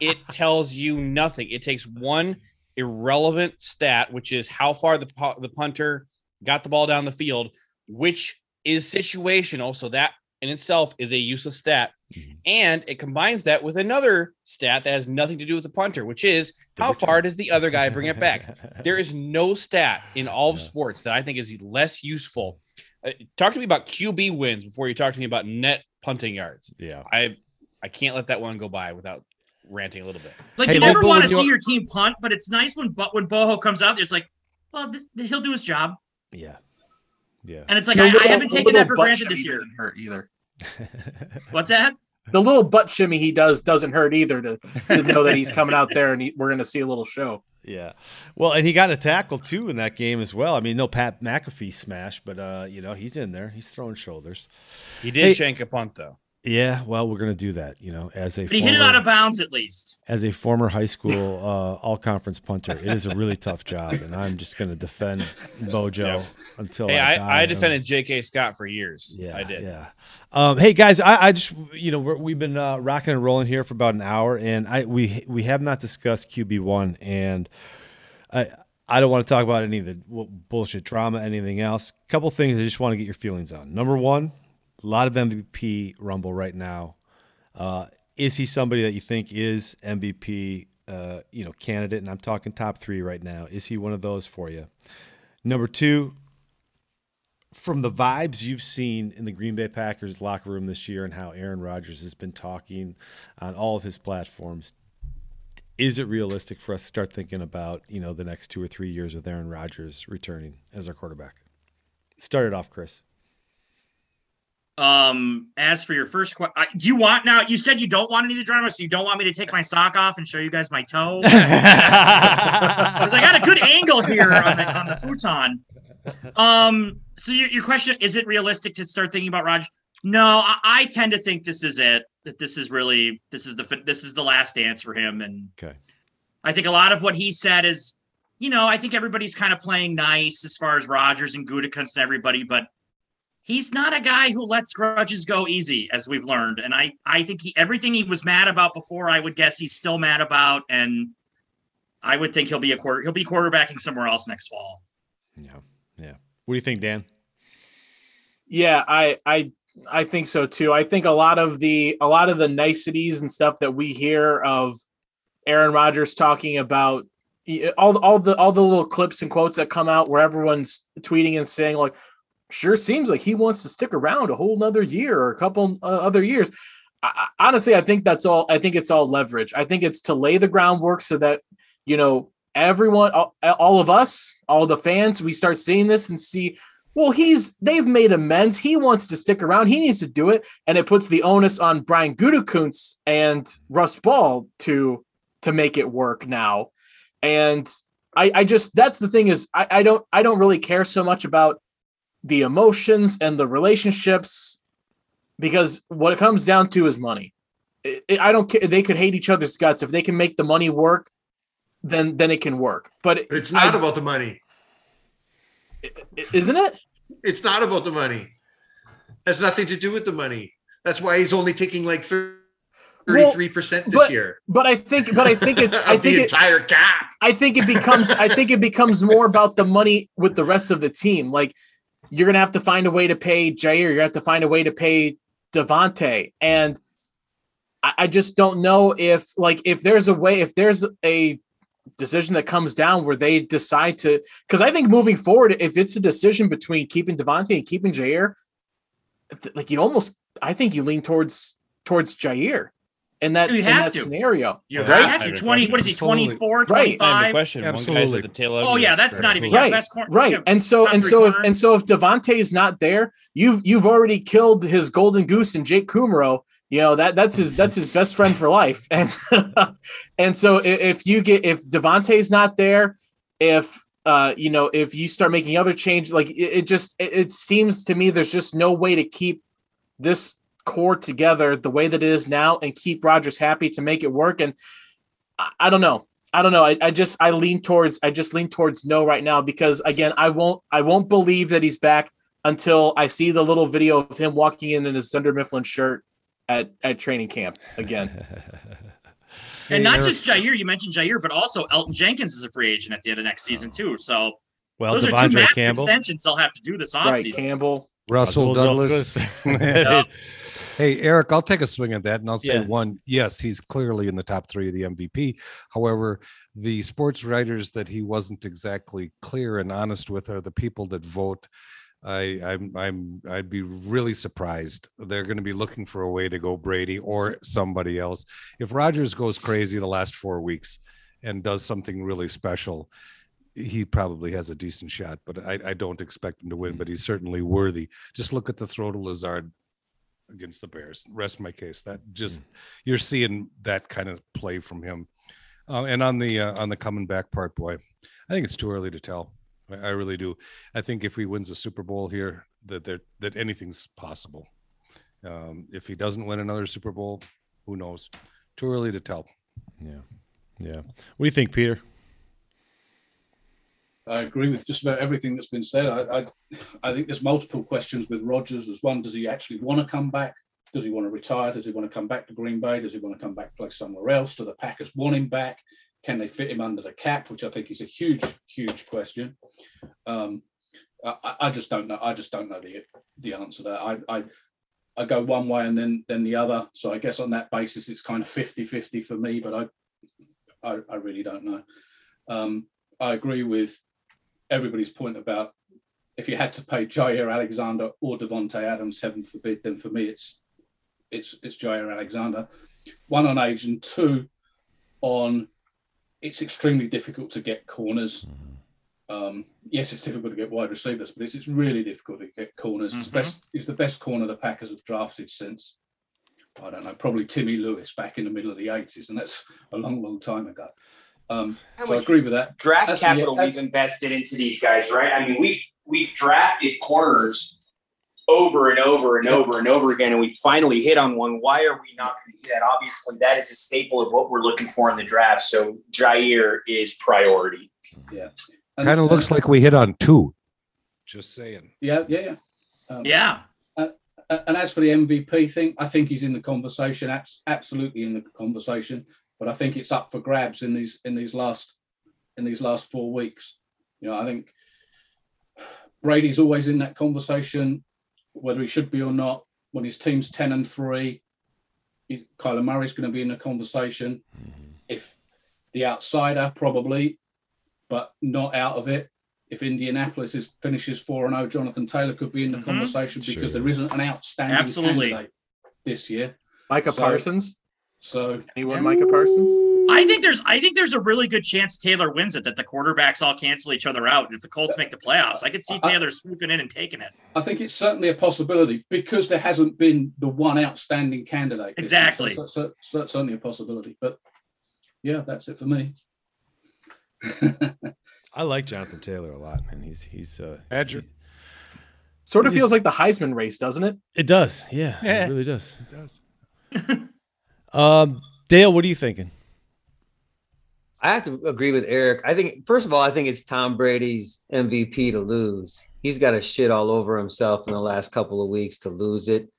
It tells you nothing. It takes one irrelevant stat, which is how far the the punter got the ball down the field, which is situational. So that in itself is a useless stat. Mhm. And it combines that with another stat that has nothing to do with the punter, which is how far does the other guy bring it back? <laughs> There is no stat in all of Yeah. sports that I think is less useful. Uh, talk to me about QB wins before you talk to me about net punting yards. yeah. I I can't let that one go by without ranting a little bit. Like Hey, you never want to see your team punt, but it's nice when but when Boho comes out, it's like, well, th- he'll do his job, Yeah. Yeah. and it's like The I, I haven't taken that for granted this shimmy year. doesn't hurt either <laughs> What's that? the little butt shimmy he does doesn't hurt either to, to know that he's coming out there and he, we're going to see a little show. <laughs> Yeah. Well, and he got a tackle too in that game as well. I mean, no Pat McAfee smash, but uh, you know, he's in there. He's throwing shoulders. He did Hey- shank a punt though. Yeah, well, we're gonna do that, you know, as a But he hit it out of bounds at least. as a former high <laughs> school uh, all conference punter. It is a really tough job, and I'm just gonna defend Bojo Yeah. until Hey, I, I, die. I defended J.K. Scott for years. Yeah, I did. Yeah. Um, hey guys, I, I just you know we're, we've been uh, rocking and rolling here for about an hour, and I we we have not discussed QB one, and I I don't want to talk about any of the bullshit drama, anything else. A couple things I just want to get your feelings on. Number one, a lot of MVP rumble right now. Uh, is he somebody that you think is MVP? Uh, you know, candidate, and I'm talking top three right now. Is he one of those for you? Number two, from the vibes you've seen in the Green Bay Packers locker room this year and how Aaron Rodgers has been talking on all of his platforms, is it realistic for us to start thinking about, you know, the next two or three years with Aaron Rodgers returning as our quarterback? Start it off, Chris. Um, as for your first question, do you want now? You said you don't want any of the drama, so you don't want me to take my sock off and show you guys my toe <laughs> because I got a good angle here on the on the futon. Um, so your, your question is it realistic to start thinking about Raj? No, I, I tend to think this is it. That this is really this is the this is the last dance for him, and Okay. I think a lot of what he said is, you know, I think everybody's kind of playing nice as far as Rodgers and Gutekunst and everybody, but he's not a guy who lets grudges go easy, as we've learned. And I, I think he everything he was mad about before, I would guess he's still mad about, and I would think he'll be a quarter he'll be quarterbacking somewhere else next fall. Yeah, yeah. What do you think, Dan? Yeah, I I I think so too. I think a lot of the a lot of the niceties and stuff that we hear of Aaron Rodgers talking about all all the all the little clips and quotes that come out where everyone's tweeting and saying like sure seems like he wants to stick around a whole nother year or a couple uh, other years. I, honestly, I think that's all. I think it's all leverage. I think it's to lay the groundwork so that you know everyone, all, all of us, all the fans, we start seeing this and see well, he's they've made amends. He wants to stick around. He needs to do it, and it puts the onus on Brian Gutekunst and Russ Ball to to make it work now. And I, I just that's the thing is I, I don't I don't really care so much about the emotions and the relationships because what it comes down to is money. It, it, I don't care. They could hate each other's guts if they can make the money work, then then it can work. But it's not I, about the money isn't it? It's not about the money. Has nothing to do with the money. That's why he's only taking like thirty-three percent this but, year. But I think, but I think it's, <laughs> I think the entire cap. I think it becomes, I think it becomes more about the money with the rest of the team. Like you're gonna have to find a way to pay Jaire. You're gonna have to find a way to pay Davante, and I, I just don't know if, like, if there's a way, if there's a decision that comes down where they decide to because I think moving forward, if it's a decision between keeping Davante and keeping Jaire, like you almost I think you lean towards towards Jaire in that, you in have that to. scenario. You right? have to 20 what is he 24 25 question Absolutely. one guy's at the tail end Oh yeah, that's not even right, yeah, best right. yeah, and so and three so if corner. and so if Davante is not there, you've you've already killed his golden goose and Jake Kumerow. You know that that's his that's his best friend for life. <laughs> And and so if, if you get if Davante's not there, if uh you know if you start making other changes, like it, it just it, it seems to me there's just no way to keep this core together the way that it is now and keep Rodgers happy to make it work. And I, I don't know. I don't know. I, I just I lean towards I just lean towards no right now because again I won't I won't believe that he's back until I see the little video of him walking in in his Dunder Mifflin shirt at at training camp again. <laughs> and not just Jaire, you mentioned Jaire, but also Elgton Jenkins is a free agent at the end of next season too. So Well, those are two massive Campbell. extensions they'll have to do this offseason. right, offseason. Campbell. Rasul Rasul Douglas. <laughs> Yeah. Hey, Eric, I'll take a swing at that and I'll say Yeah. one, yes, he's clearly in the top three of the MVP. However, the sports writers that he wasn't exactly clear and honest with are the people that vote. I, I'm, I'm, I'd be really surprised. They're going to be looking for a way to go Brady or somebody else. If Rodgers goes crazy the last four weeks and does something really special, he probably has a decent shot, but I, I don't expect him to win, hmm. but he's certainly worthy. Just look at the throw to Lazard against the Bears. Rest my case. That just you're seeing that kind of play from him. Uh, and on the uh, on the coming back part, boy, I think it's too early to tell. I, I really do. I think if he wins a Super Bowl here, that there that anything's possible. Um, if he doesn't win another Super Bowl, who knows? Too early to tell. Yeah, yeah. What do you think, Peter? I agree with just about everything that's been said. I, I, I think there's multiple questions with Rodgers. There's one: Does he actually want to come back? Does he want to retire? Does he want to come back to Green Bay? Does he want to come back play somewhere else? Do the Packers want him back? Can they fit him under the cap? Which I think is a huge, huge question. Um, I, I just don't know. I just don't know the the answer that. I, I I go one way and then then the other. So I guess on that basis, it's kind of 50-50 for me. But I I, I really don't know. Um, I agree with everybody's point about if you had to pay Jaire Alexander or Davante Adams, heaven forbid, then for me it's it's it's Jaire Alexander. One on age and two on it's extremely difficult to get corners. Um, yes, it's difficult to get wide receivers, but it's, it's really difficult to get corners. It's Mhm. best it's the best corner the Packers have drafted since I don't know, probably Timmy Lewis back in the middle of the 80s, and that's a long, long time ago. Um, so I much agree with that. draft That's- capital that's- we've invested into these guys, right? I mean, we've we've drafted corners over and over and over and over again, and we finally hit on one. Why are we not going to do that? Obviously, that is a staple of what we're looking for in the draft. So Jaire is priority. Yeah. Kind of looks like we hit on two. Just saying. Yeah, yeah, yeah. Um, Yeah. Uh, and as for the MVP thing, I think he's in the conversation. Abs- absolutely in the conversation. But I think it's up for grabs in these in these last in these last four weeks. You know, I think Brady's always in that conversation, whether he should be or not. When his team's ten and three, he- Kyler Murray's going to be in the conversation. If the outsider, probably, but not out of it. If Indianapolis is finishes four and zero, Jonathan Taylor could be in the Mhm. conversation Sure because there is. isn't an outstanding Absolutely. candidate this year. Micah So- Parsons. So Anyone Micah Parsons? I think there's I think there's a really good chance Taylor wins it, that the quarterbacks all cancel each other out. If the Colts make the playoffs, I could see Taylor swooping in and taking it. I think it's certainly a possibility because there hasn't been the one outstanding candidate. this year. Exactly. So, so, so certainly a possibility. But yeah, that's it for me. <laughs> I like Jonathan Taylor a lot, man. He's he's uh, Badger. Sort of He feels like the Heisman race, doesn't it? It does, yeah, Yeah. it really does. It does. <laughs> Um, Dale, what are you thinking? I have to agree with Eric. I think first of all, I think it's Tom Brady's MVP to lose. He's got a shit all over himself in the last couple of weeks to lose it.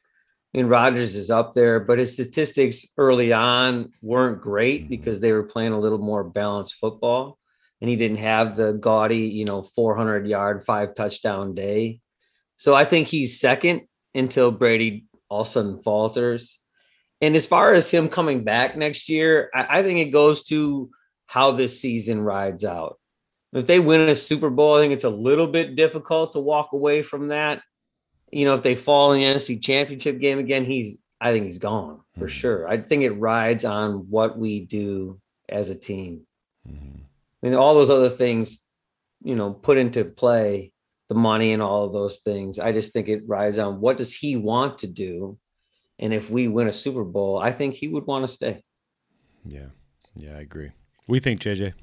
And Rodgers is up there, but his statistics early on weren't great because they were playing a little more balanced football. And he didn't have the gaudy, you know, 400 yard, five touchdown day. So I think he's second until Brady all of a sudden falters. And as far as him coming back next year, I, I think it goes to how this season rides out. If they win a Super Bowl, I think it's a little bit difficult to walk away from that. You know, if they fall in the NFC Championship game again, he's I think he's gone for hmm. sure. I think it rides on what we do as a team. Hmm. I mean, all those other things, you know, put into play, the money and all of those things. I just think it rides on what does he want to do, and if we win a Super Bowl, I think he would want to stay. Yeah, yeah, I agree. We think, JJ?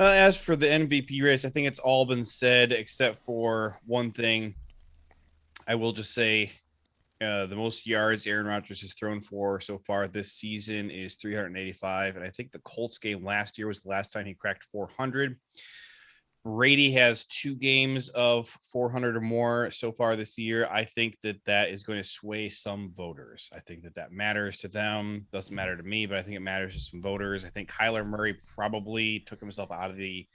Uh, as for the MVP race, I think it's all been said except for one thing. I will just say uh, the most yards Aaron Rodgers has thrown for so far this season is 385. And I think the Colts game last year was the last time he cracked 400. Brady has two games of 400 or more so far this year. I think that that is going to sway some voters. I think that that matters to them. Doesn't matter to me, but I think it matters to some voters. I think Kyler Murray probably took himself out of the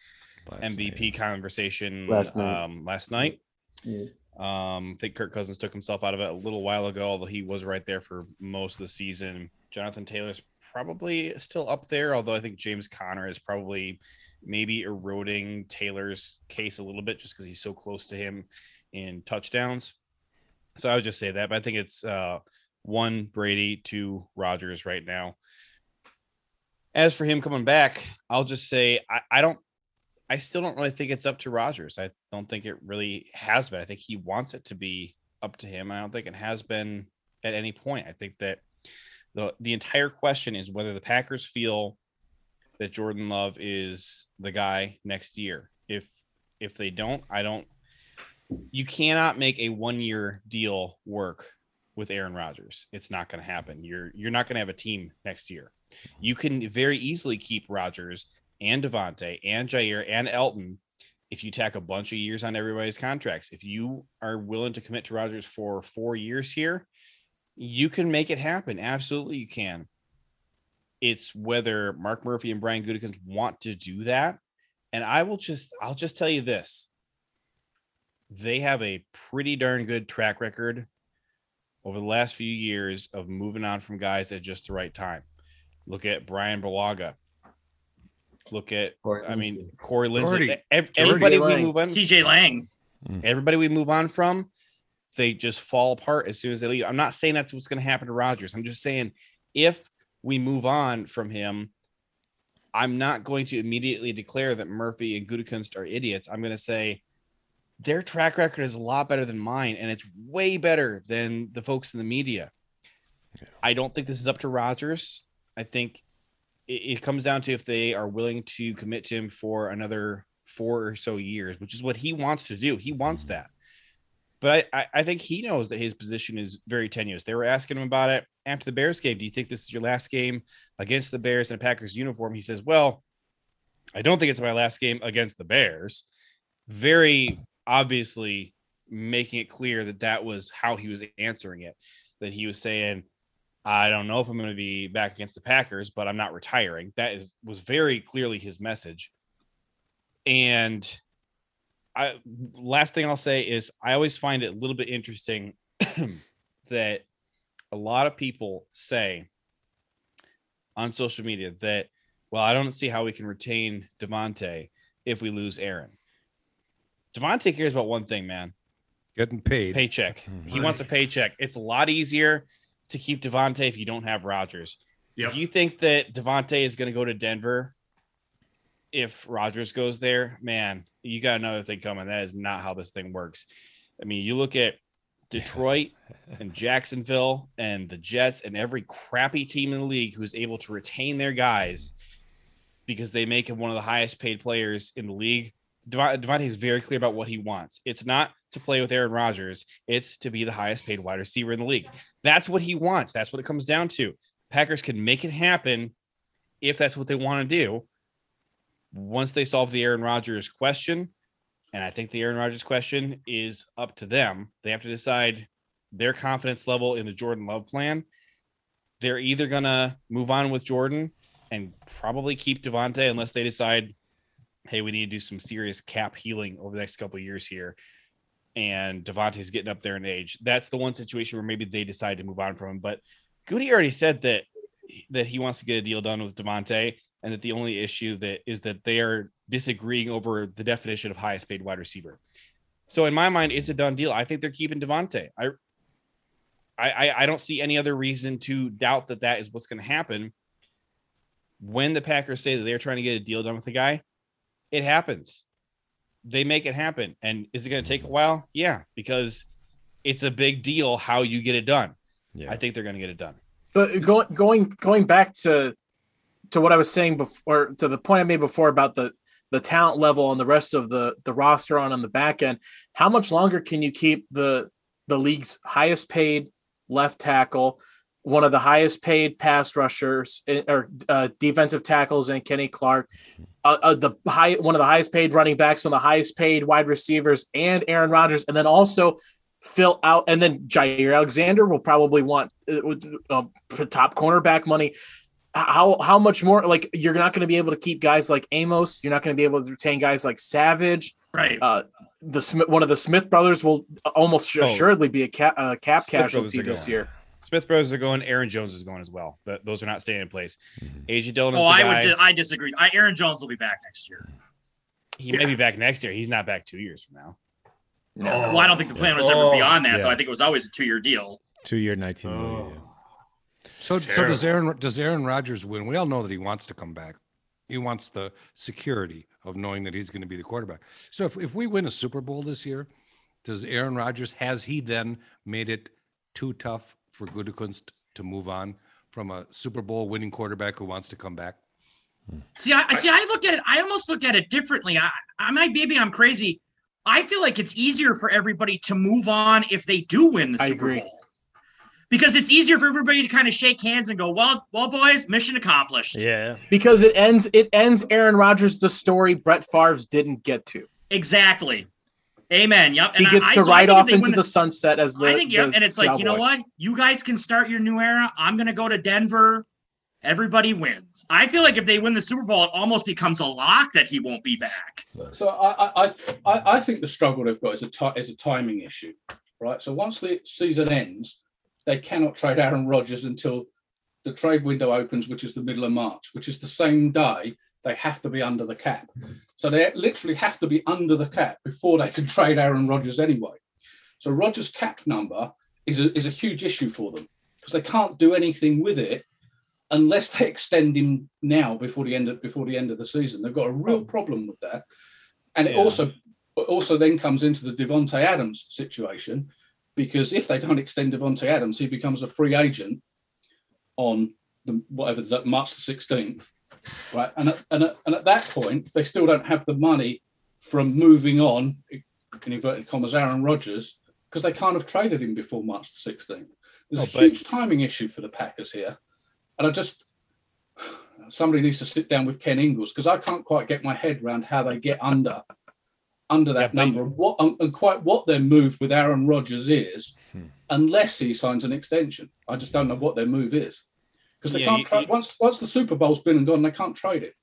Last MVP conversation Last night. Um, last night. Yeah. Um, I think Kirk Cousins took himself out of it a little while ago, although he was right there for most of the season. Jonathan Taylor's probably still up there, although I think James Conner is probably maybe eroding Taylor's case a little bit just because he's so close to him in touchdowns. So I would just say that, but I think it's uh, one Brady, two Rodgers right now. As for him coming back, I'll just say I, I don't I still don't really think it's up to Rodgers. I don't think it really has been. I think he wants it to be up to him. I don't think it has been at any point. I think that the the entire question is whether the Packers feel that Jordan Love is the guy next year. If if they don't, I don't you cannot make a one year deal work with Aaron Rodgers. It's not going to happen. You're you're not going to have a team next year. You can very easily keep Rodgers and Davante and Jaire and Elgton if you tack a bunch of years on everybody's contracts. If you are willing to commit to Rodgers for four years here, you can make it happen. Absolutely, you can. It's whether Mark Murphy and Brian Gutekunst want to do that. And I will just, I'll just tell you this: they have a pretty darn good track record over the last few years of moving on from guys at just the right time. Look at Bryan Bulaga. Look at, I mean, Corey Linsley. Jordy. Ev- Jordy Everybody we Lang. move on. CJ Lang. Mm. Everybody we move on from, they just fall apart as soon as they leave. I'm not saying that's what's going to happen to Rodgers. I'm just saying if we move on from him, I'm not going to immediately declare that Murphy and Gutekunst are idiots. I'm going to say their track record is a lot better than mine, and it's way better than the folks in the media. I don't think this is up to Rodgers. I think it, it comes down to if they are willing to commit to him for another four or so years, which is what he wants to do. He wants mm-hmm. that. But I, I, I think he knows that his position is very tenuous. They were asking him about it after the Bears game. Do you think this is your last game against the Bears in a Packers uniform? He says, Well, I don't think it's my last game against the Bears. Very obviously making it clear that that was how he was answering it. That he was saying, "I don't know if I'm going to be back against the Packers, but I'm not retiring." That is, was very clearly his message. And I last thing I'll say is I always find it a little bit interesting <clears throat> that a lot of people say on social media that, well, I don't see how we can retain Davante if we lose Aaron. Davante cares about one thing, man. Getting paid. Paycheck. Mhm. He wants a paycheck. It's a lot easier to keep Davante if you don't have Rodgers. If you think that Davante is going to go to Denver if Rodgers goes there, man, you got another thing coming. That is not how this thing works. I mean, you look at Detroit and Jacksonville and the Jets and every crappy team in the league who's able to retain their guys because they make him one of the highest paid players in the league. Devon- Davante is very clear about what he wants. It's not to play with Aaron Rodgers, it's to be the highest paid wide receiver in the league. That's what he wants. That's what it comes down to. Packers can make it happen if that's what they want to do. Once they solve the Aaron Rodgers question, and I think the Aaron Rodgers question is up to them. They have to decide their confidence level in the Jordan Love plan. They're either going to move on with Jordan and probably keep Davante unless they decide, hey, we need to do some serious cap healing over the next couple years here. And Davante's getting up there in age. That's the one situation where maybe they decide to move on from him. But Goody already said that that he wants to get a deal done with Davante, and that the only issue that is that they are disagreeing over the definition of highest paid wide receiver. So in my mind, it's a done deal. I think they're keeping Davante. I, I, I don't see any other reason to doubt that that is what's going to happen. When the Packers say that they're trying to get a deal done with the guy, it happens. They make it happen. And is it going to take a while? Yeah, because it's a big deal how you get it done. Yeah. I think they're going to get it done. But going going going back to to what I was saying before, to the point I made before about the the talent level and the rest of the the roster on on the back end. How much longer can you keep the the league's highest paid left tackle, one of the highest paid pass rushers eh, or uh, defensive tackles, and Kenny Clark, uh, uh, the high one of the highest paid running backs, one of the highest paid wide receivers, and Aaron Rodgers, and then also fill out, and then Jaire Alexander will probably want uh, uh, top cornerback money how how much more like you're not going to be able to keep guys like Amos, you're not going to be able to retain guys like Savage, right? Uh, the Smith, one of the Smith brothers will almost Oh. assuredly be a cap, uh, cap Smith casualty this year. Smith brothers are going. Aaron Jones is going as well. Th- those are not staying in place. AJ Dillon. Is Oh, the I guy. would. Di- I disagree. I, Aaron Jones will be back next year. He may be back next year. He's not back two years from now. No. Well, I don't think the plan was ever Oh, beyond that, yeah. though. I think it was always a two-year deal. Two year, nineteen million. yeah. So, so does Aaron does Aaron Rodgers win? We all know that he wants to come back. He wants the security of knowing that he's going to be the quarterback. So if, if we win a Super Bowl this year, does Aaron Rodgers has he then made it too tough for Gutekunst to move on from a Super Bowl winning quarterback who wants to come back? Hmm. See, I see. I look at it. I almost look at it differently. I, I might maybe I'm crazy. I feel like it's easier for everybody to move on if they do win the I Super agree. Bowl. Because it's easier for everybody to kind of shake hands and go, "Well, well, boys, mission accomplished." Yeah. Because it ends it ends Aaron Rodgers the story Brett Favre's didn't get to. Exactly. Amen. Yep. He gets I- to so I ride think off into win the sunset as the I think, yeah, the and it's like, you know what? You guys can start your new era. I'm going to go to Denver. Everybody wins. I feel like if they win the Super Bowl, it almost becomes a lock that he won't be back. So I, I, I, I think the struggle they've got is a ti- is a timing issue, right? So once the season ends, they cannot trade Aaron Rodgers until the trade window opens, which is the middle of March, which is the same day they have to be under the cap. So they literally have to be under the cap before they can <laughs> trade Aaron Rodgers anyway. So Rodgers' cap number is a, is a huge issue for them because they can't do anything with it unless they extend him now before the end of before the end of the season. They've got a real problem with that. And it Yeah. also also then comes into the Davante Adams situation because if they don't extend Davante Adams, he becomes a free agent on the whatever that March the 16th, right? And at, and at, and at that point, they still don't have the money from moving on in inverted commas Aaron Rodgers because they can't have traded him before March the 16th. There's Oh, a but- huge timing issue for the Packers here, and I just somebody needs to sit down with Ken Ingalls because I can't quite get my head around how they get under under that number and what and, and quite what their move with Aaron Rodgers is, Hmm. unless he signs an extension. I just don't know what their move is because they Yeah, can't you- trade you- once once the Super Bowl's been and gone, they can't trade it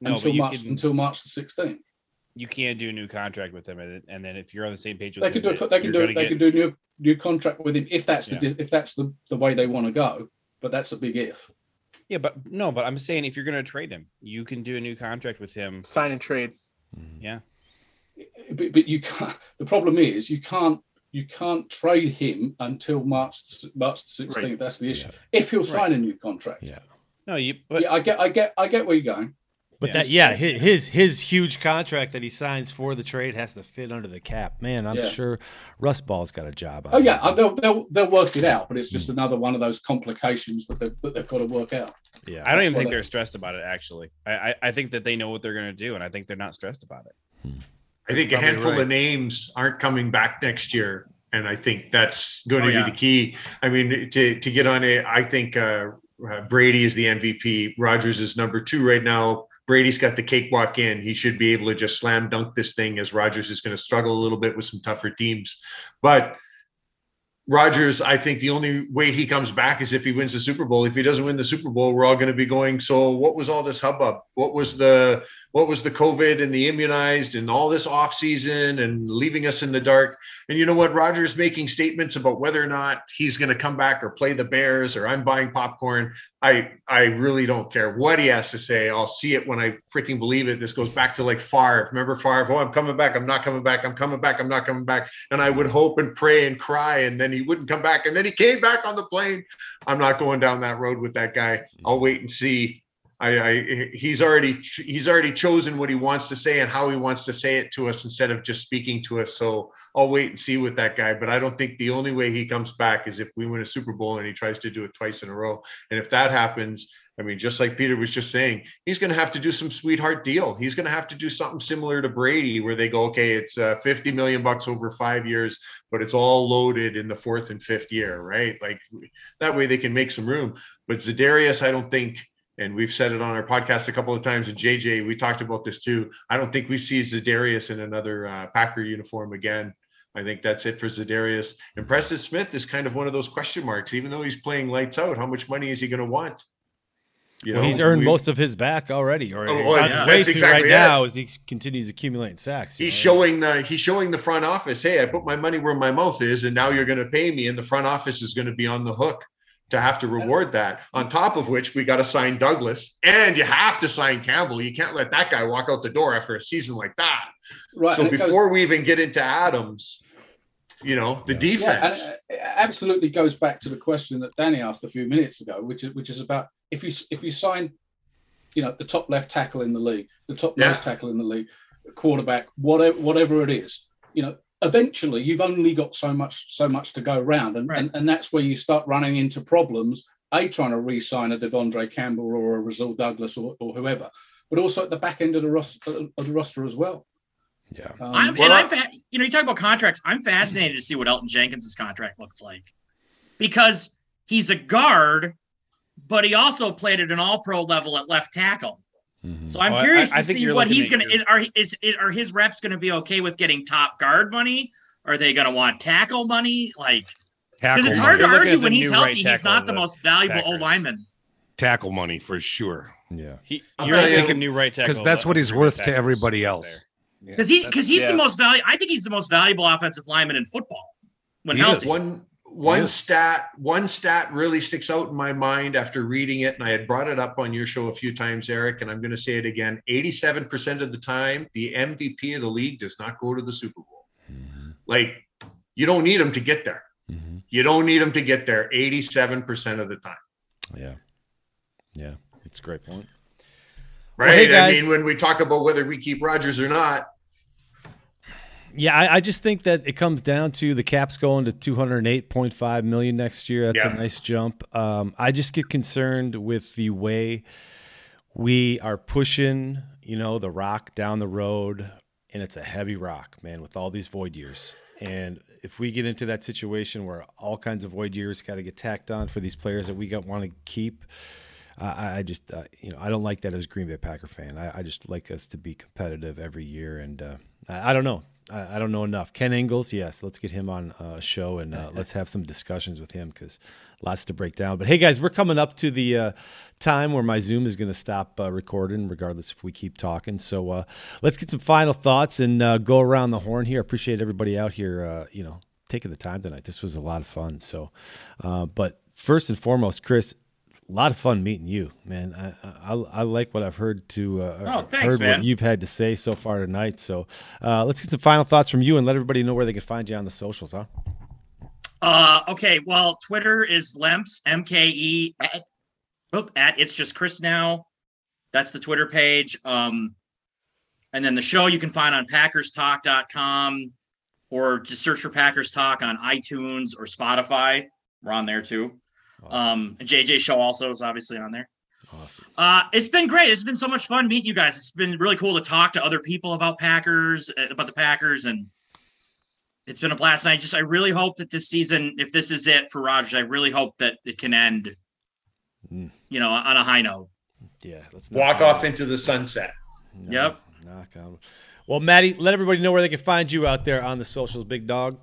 No, until March can- until March the sixteenth. You can't do a new contract with him, and, and then if you're on the same page with They can could do a, they can do gonna they can do a new new contract with him if that's the Yeah. if that's the, the way they want to go. But that's a big if. Yeah, but no, but I'm saying if you're going to trade him, you can do a new contract with him. Sign and trade. Yeah. But, but you can't. The problem is you can't you can't trade him until March March the sixteenth. Right. That's the issue. If he'll sign Right. a new contract. Yeah. No, you. But yeah, I get I get I get where you're going. But Yeah. that yeah, his, his his huge contract that he signs for the trade has to fit under the cap. Man, I'm Yeah. sure Russ Ball's got a job. out Oh yeah, there. Uh, they'll they'll they'll work it out. But it's just hmm. another one of those complications that they've that they've got to work out. yeah. I don't even think they're stressed about it. Actually, I, I I think that they know what they're going to do, and I think they're not stressed about it. Hmm. I think a handful right. of names aren't coming back next year, and I think that's going to Oh, be the key. I mean, to to get on it, I think uh, uh, Brady is the MVP. Rodgers is number two right now. Brady's got the cakewalk in. He should be able to just slam dunk this thing, as Rodgers is going to struggle a little bit with some tougher teams. But Rodgers, I think the only way he comes back is if he wins the Super Bowl. If he doesn't win the Super Bowl, we're all going to be going. So, what was all this hubbub? What was the what was the COVID and the immunized and all this off season and leaving us in the dark? And you know what? Rodgers making statements about whether or not he's going to come back or play the Bears or I'm buying popcorn. I I really don't care what he has to say. I'll see it when I freaking believe it. This goes back to like Favre. Remember Favre? Oh, I'm coming back. I'm not coming back. I'm coming back. I'm not coming back. And I would hope and pray and cry, and then he wouldn't come back. And then he came back on the plane. I'm not going down that road with that guy. I'll wait and see. I, I he's already he's already chosen what he wants to say and how he wants to say it to us instead of just speaking to us. So I'll wait and see with that guy. But I don't think the only way he comes back is if we win a Super Bowl and he tries to do it twice in a row. And if that happens, I mean, just like Peter was just saying, he's going to have to do some sweetheart deal. He's going to have to do something similar to Brady, where they go, okay, it's uh, 50 million bucks over five years, but it's all loaded in the fourth and fifth year, right? Like that way they can make some room. But Za'Darius, I don't think, and we've said it on our podcast a couple of times. And JJ, we talked about this too. I don't think we see Za'Darius in another uh, Packer uniform again. I think that's it for Za'Darius. And Preston Smith is kind of one of those question marks. Even though he's playing lights out, how much money is he going to want? You well, he's earned most of his back already, or Oh, he's yeah. way to exactly right it. now as he continues accumulating sacks. He's know? showing the he's showing the front office, hey, I put my money where my mouth is, and now you're going to pay me, and the front office is going to be on the hook to have to reward that. On top of which, we got to sign Douglas, and you have to sign Campbell. You can't let that guy walk out the door after a season like that. Right. so and it goes- before we even get into Adams, you know, the Yeah, defense. and uh, it absolutely goes back to the question that Danny asked a few minutes ago, which is which is about if you if you sign, you know, the top left tackle in the league, the top Yeah. nose tackle in the league, quarterback, whatever whatever it is, you know, eventually you've only got so much so much to go around, and and, and that's where you start running into problems. A trying to re-sign a De'Vondre Campbell or a Rasul Douglas or, or whoever, but also at the back end of the roster of the roster as well. Yeah. Um, I'm, and I'm, fa- you know, you talk about contracts. I'm fascinated to see what Elgton Jenkins' contract looks like because he's a guard, but he also played at an All-Pro level at left tackle. Mm-hmm. So I'm oh, Well, curious I to think see what he's going to. Is, are is, is are his reps going to be okay with getting top guard money? Are they going to want tackle money? Like because it's hard money. to argue when he's healthy. right He's not the the most valuable Packers. old lineman. Tackle money for sure. Yeah. He, you're tell you- new right tackle because that's what he's worth to everybody else. Because he because he's yeah. the most valuable. I think he's the most valuable offensive lineman in football when He healthy. is. One one is. stat one stat really sticks out in my mind after reading it, and I had brought it up on your show a few times, Eric, and I'm going to say it again. 87% of the time, the MVP of the league does not go to the Super Bowl. Mm-hmm. Like you don't need him to get there. Mm-hmm. You don't need him to get there 87% of the time. Yeah. Yeah. It's a great point. Right. Well, hey, I mean, when we talk about whether we keep Rodgers or not, Yeah, I, I just think that it comes down to the cap's going to 208.5 million next year. That's Yeah. a nice jump. Um, I just get concerned with the way we are pushing, you know, the rock down the road, and it's a heavy rock, man, with all these void years. And if we get into that situation where all kinds of void years got to get tacked on for these players that we got want to keep, uh, I, I just, uh, you know, I don't like that as a Green Bay Packer fan. I, I just like us to be competitive every year, and uh, I, I don't know. I, I don't know enough. Ken Ingalls, yes, let's get him on a show and uh, <laughs> let's have some discussions with him because lots to break down. But hey, guys, we're coming up to the uh, time where my Zoom is going to stop uh, recording, regardless if we keep talking. So uh, let's get some final thoughts and uh, go around the horn here. Appreciate everybody out here, uh, you know, taking the time tonight. This was a lot of fun. So, uh, but first and foremost, Chris, a lot of fun meeting you, man. I I, I like what I've heard to uh, Oh, thanks, heard man. what you've had to say so far tonight. So uh, let's get some final thoughts from you and let everybody know where they can find you on the socials, huh? Uh, okay. Well, Twitter is Lemps, M K E at, oh, at it's just Chris now. That's the Twitter page. Um, and then the show you can find on packerstalk.com or just search for Packers Talk on iTunes or Spotify. We're on there too. Um, JJ show also is obviously on there. Awesome. Uh, it's been great. It's been so much fun meeting you guys. It's been really cool to talk to other people about Packers, uh, about the Packers, and it's been a blast. And I just, I really hope that this season, if this is it for Rodgers, I really hope that it can end, Mm. you know, on a high note. Yeah, let's Walk off into the sunset. Yep. Knock on. Well, Maddie, let everybody know where they can find you out there on the socials, big dog.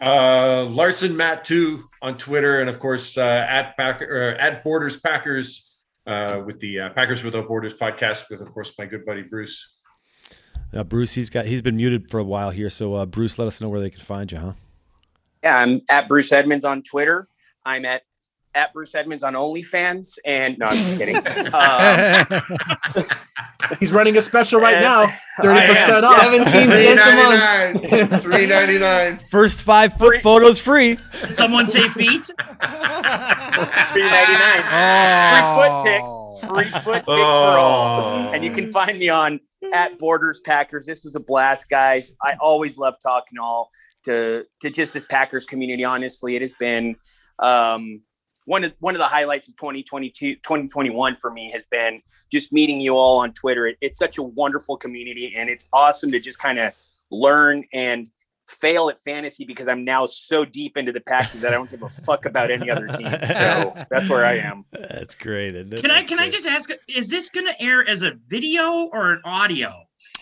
Uh, Larson Matt two on Twitter, and of course uh, at Packer or at Borders Packers uh, with the uh, Packers Without Borders podcast with of course my good buddy Bruce. Uh, Bruce, he's got he's been muted for a while here, so uh, Bruce, let us know where they can find you, huh? Yeah, I'm at Bruce Edmonds on Twitter. I'm at at Bruce Edmonds on OnlyFans, and no, I'm just kidding. <laughs> Um, He's running a special right now, 30% off. 17 cents a month. <laughs> Three ninety nine. First five foot photos free. Someone say feet. Three ninety nine. Free foot pics. Free foot pics for all. Oh. And you can find me on at Borders Packers. This was a blast, guys. I always love talking all to to just this Packers community. Honestly, it has been um, one of one of the highlights of 2022 2021 for me has been just meeting you all on Twitter. It, it's such a wonderful community, and it's awesome to just kind of learn and fail at fantasy because I'm now so deep into the Packers that I don't give a fuck about any other team. <laughs> So that's where I am. That's great. Isn't it? Can I That's can I just ask? Is this going to air as a video or an audio?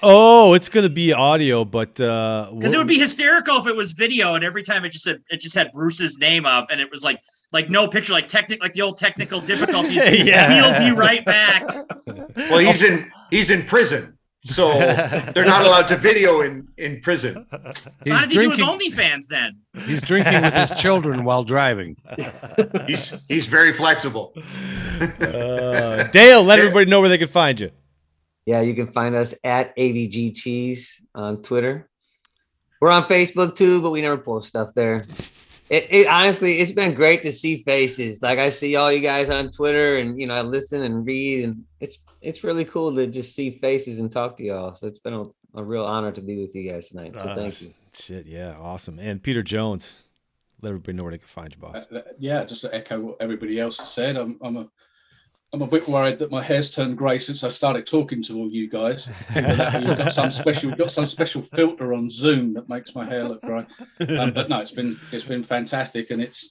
Oh, it's gonna be audio, but uh, Because it would be hysterical if it was video, and every time it just said it just had Bruce's name up, and it was like like no picture, like technic like the old technical difficulties. <laughs> Yeah. We'll be right back. <laughs> Well, he's in he's in prison, so they're not allowed to video in in prison. Why He's does he do his drinking, OnlyFans then? he's drinking with his children while driving. <laughs> He's he's very flexible. Uh, Dale, let everybody know where they can find you. Yeah, you can find us at AVG Cheese on Twitter. We're on Facebook too, but we never post stuff there. It, it honestly, it's been great to see faces. Like I see all you guys on Twitter, and you know, I listen and read, and it's it's really cool to just see faces and talk to y'all. So it's been a, a real honor to be with you guys tonight. So Uh, thank you. Shit, yeah, awesome. And Peter Jones, let everybody know where they can find you, boss. Uh, yeah, just to echo what everybody else has said, I'm, I'm a I'm a bit worried that my hair's turned grey since I started talking to all you guys. You've got some special, got some special filter on Zoom that makes my hair look grey. Um, but no, it's been it's been fantastic, and it's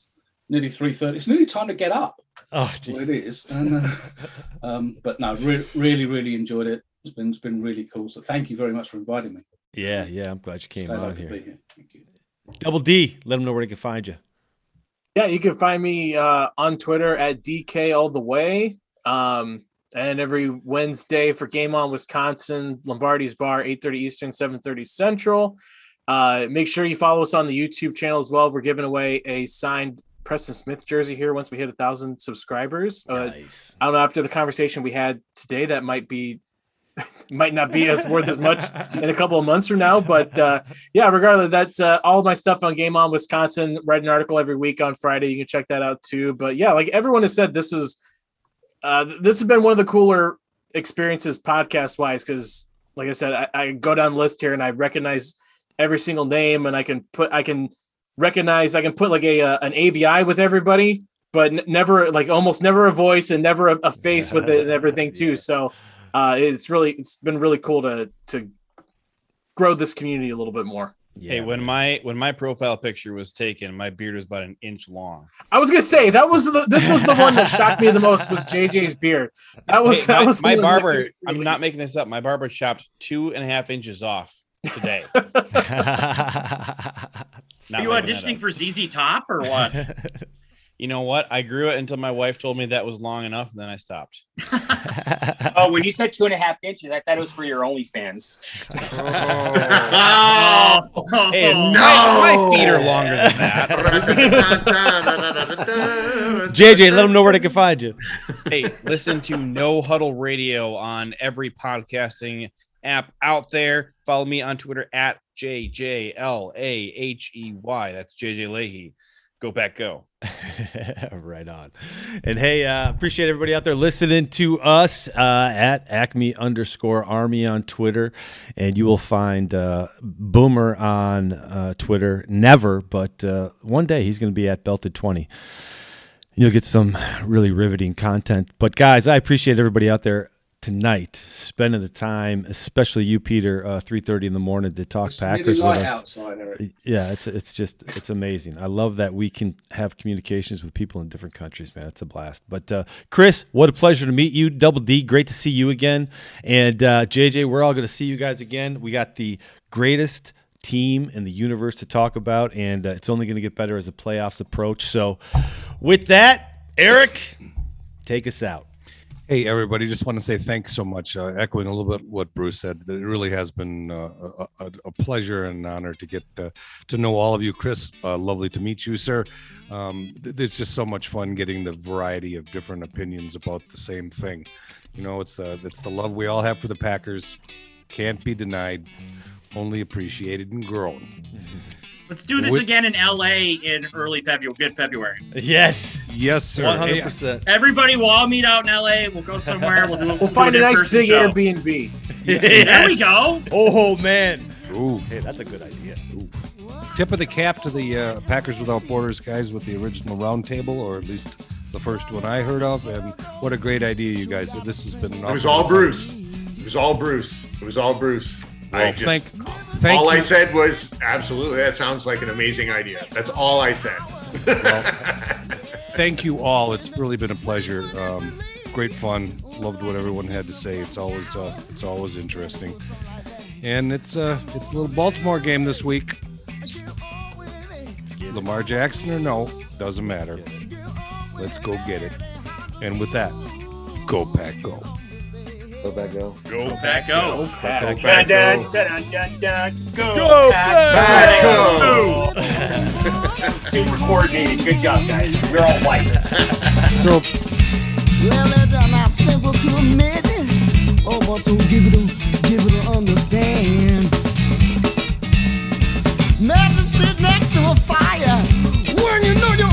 nearly three thirty. It's nearly time to get up. Oh, That's what it is. And, uh, um, but no, re- really, really enjoyed it. It's been it's been really cool. So thank you very much for inviting me. Yeah, yeah, I'm glad you came Glad I on here. here. Thank you. Double D, let them know where they can find you. Yeah, you can find me uh, on Twitter at DK all the way. Um, and every Wednesday for Game On Wisconsin, Lombardi's Bar, 8:30 Eastern, 7:30 Central. Uh, make sure you follow us on the YouTube channel as well. We're giving away a signed Preston Smith jersey here once we hit a thousand subscribers. Uh, Nice. I don't know after the conversation we had today, that might be <laughs> might not be as worth as much in a <laughs> couple of months from now. But uh, yeah, regardless, that uh, all of my stuff on Game On Wisconsin. Write an article every week on Friday. You can check that out too. But yeah, like everyone has said, this is uh, this has been one of the cooler experiences podcast wise because, like I said, I, I go down the list here and I recognize every single name and I can put I can recognize I can put like a uh, an AVI with everybody, but n- never like almost never a voice and never a, a face with it and everything too. <laughs> So uh, it's really it's been really cool to to grow this community a little bit more. Hey, when my when my profile picture was taken, my beard was about an inch long. I was gonna say that was the this was the one that shocked me the most was JJ's beard. That was Hey, that my, was my the one that barber. really- I'm not making this up. My barber chopped two and a half inches off today. <laughs> <laughs> Are you auditioning for ZZ Top or what? <laughs> You know what? I grew it until my wife told me that was long enough, and then I stopped. <laughs> Oh, when you said two and a half inches, I thought it was for your OnlyFans. Oh, <laughs> Hey, no! my, my feet are longer than that. <laughs> JJ, let them know where they can find you. hey, listen to No Huddle Radio on every podcasting app out there. Follow me on Twitter at JJLAHEY. That's JJ Leahy. Go back, go. <laughs> right on. And hey, uh, appreciate everybody out there listening to us uh, at Acme underscore Army on Twitter, and you will find uh, Boomer on uh, Twitter. Never, but uh, one day he's going to be at Belted Twenty. You'll get some really riveting content. But guys, I appreciate everybody out there tonight spending the time, especially you, Peter, uh, three thirty in the morning to talk It's really Packers with us. Yeah, it's it's just it's amazing. I love that we can have communications with people in different countries, man. It's a blast. But uh, Chris, what a pleasure to meet you. Double D, great to see you again. And uh, JJ, we're all going to see you guys again. We got the greatest team in the universe to talk about, and uh, it's only going to get better as the playoffs approach. So, with that, Eric, take us out. Hey, everybody, just want to say thanks so much. Uh, echoing a little bit what Bruce said, it really has been uh, a, a, pleasure and an honor to get to know all of you. Chris, uh, lovely to meet you, sir. Um, th- it's just so much fun getting the variety of different opinions about the same thing. You know, it's the, it's the love we all have for the Packers. Can't be denied, only appreciated and grown. <laughs> Let's do this With- again in LA in early February, mid February. Yes, Yes, sir. hundred percent. Everybody, we'll all meet out in LA. We'll go somewhere. We'll do. <laughs> We'll do find a an nice in-person big show. Airbnb. <laughs> There we go. Oh man, Ooh. hey, that's a good idea. Tip of the cap to the uh, Packers Without Borders guys with the original roundtable, or at least the first one I heard of. And what a great idea, you guys. This has been. It was all Bruce. It was all Bruce. It was all Bruce. I just, thank, thank all you. I said was absolutely. That sounds like an amazing idea. That's all I said. <laughs> thank you all. It's really been a pleasure. Um, great fun. Loved what everyone had to say. It's always uh, it's always interesting. And it's uh it's a little Baltimore game this week. Lamar Jackson or no, doesn't matter. Let's go get it. And with that, go pack go. Go back, go. Go back, go. Back, Dun, dun, go. dun, dun, dun, go. Go back, go. Super <laughs> coordinated. Good job, guys. You're all white. So Well, it's not simple to admit. Oh, but so give it a, give it a understand. Imagine sit next to a fire when you know you're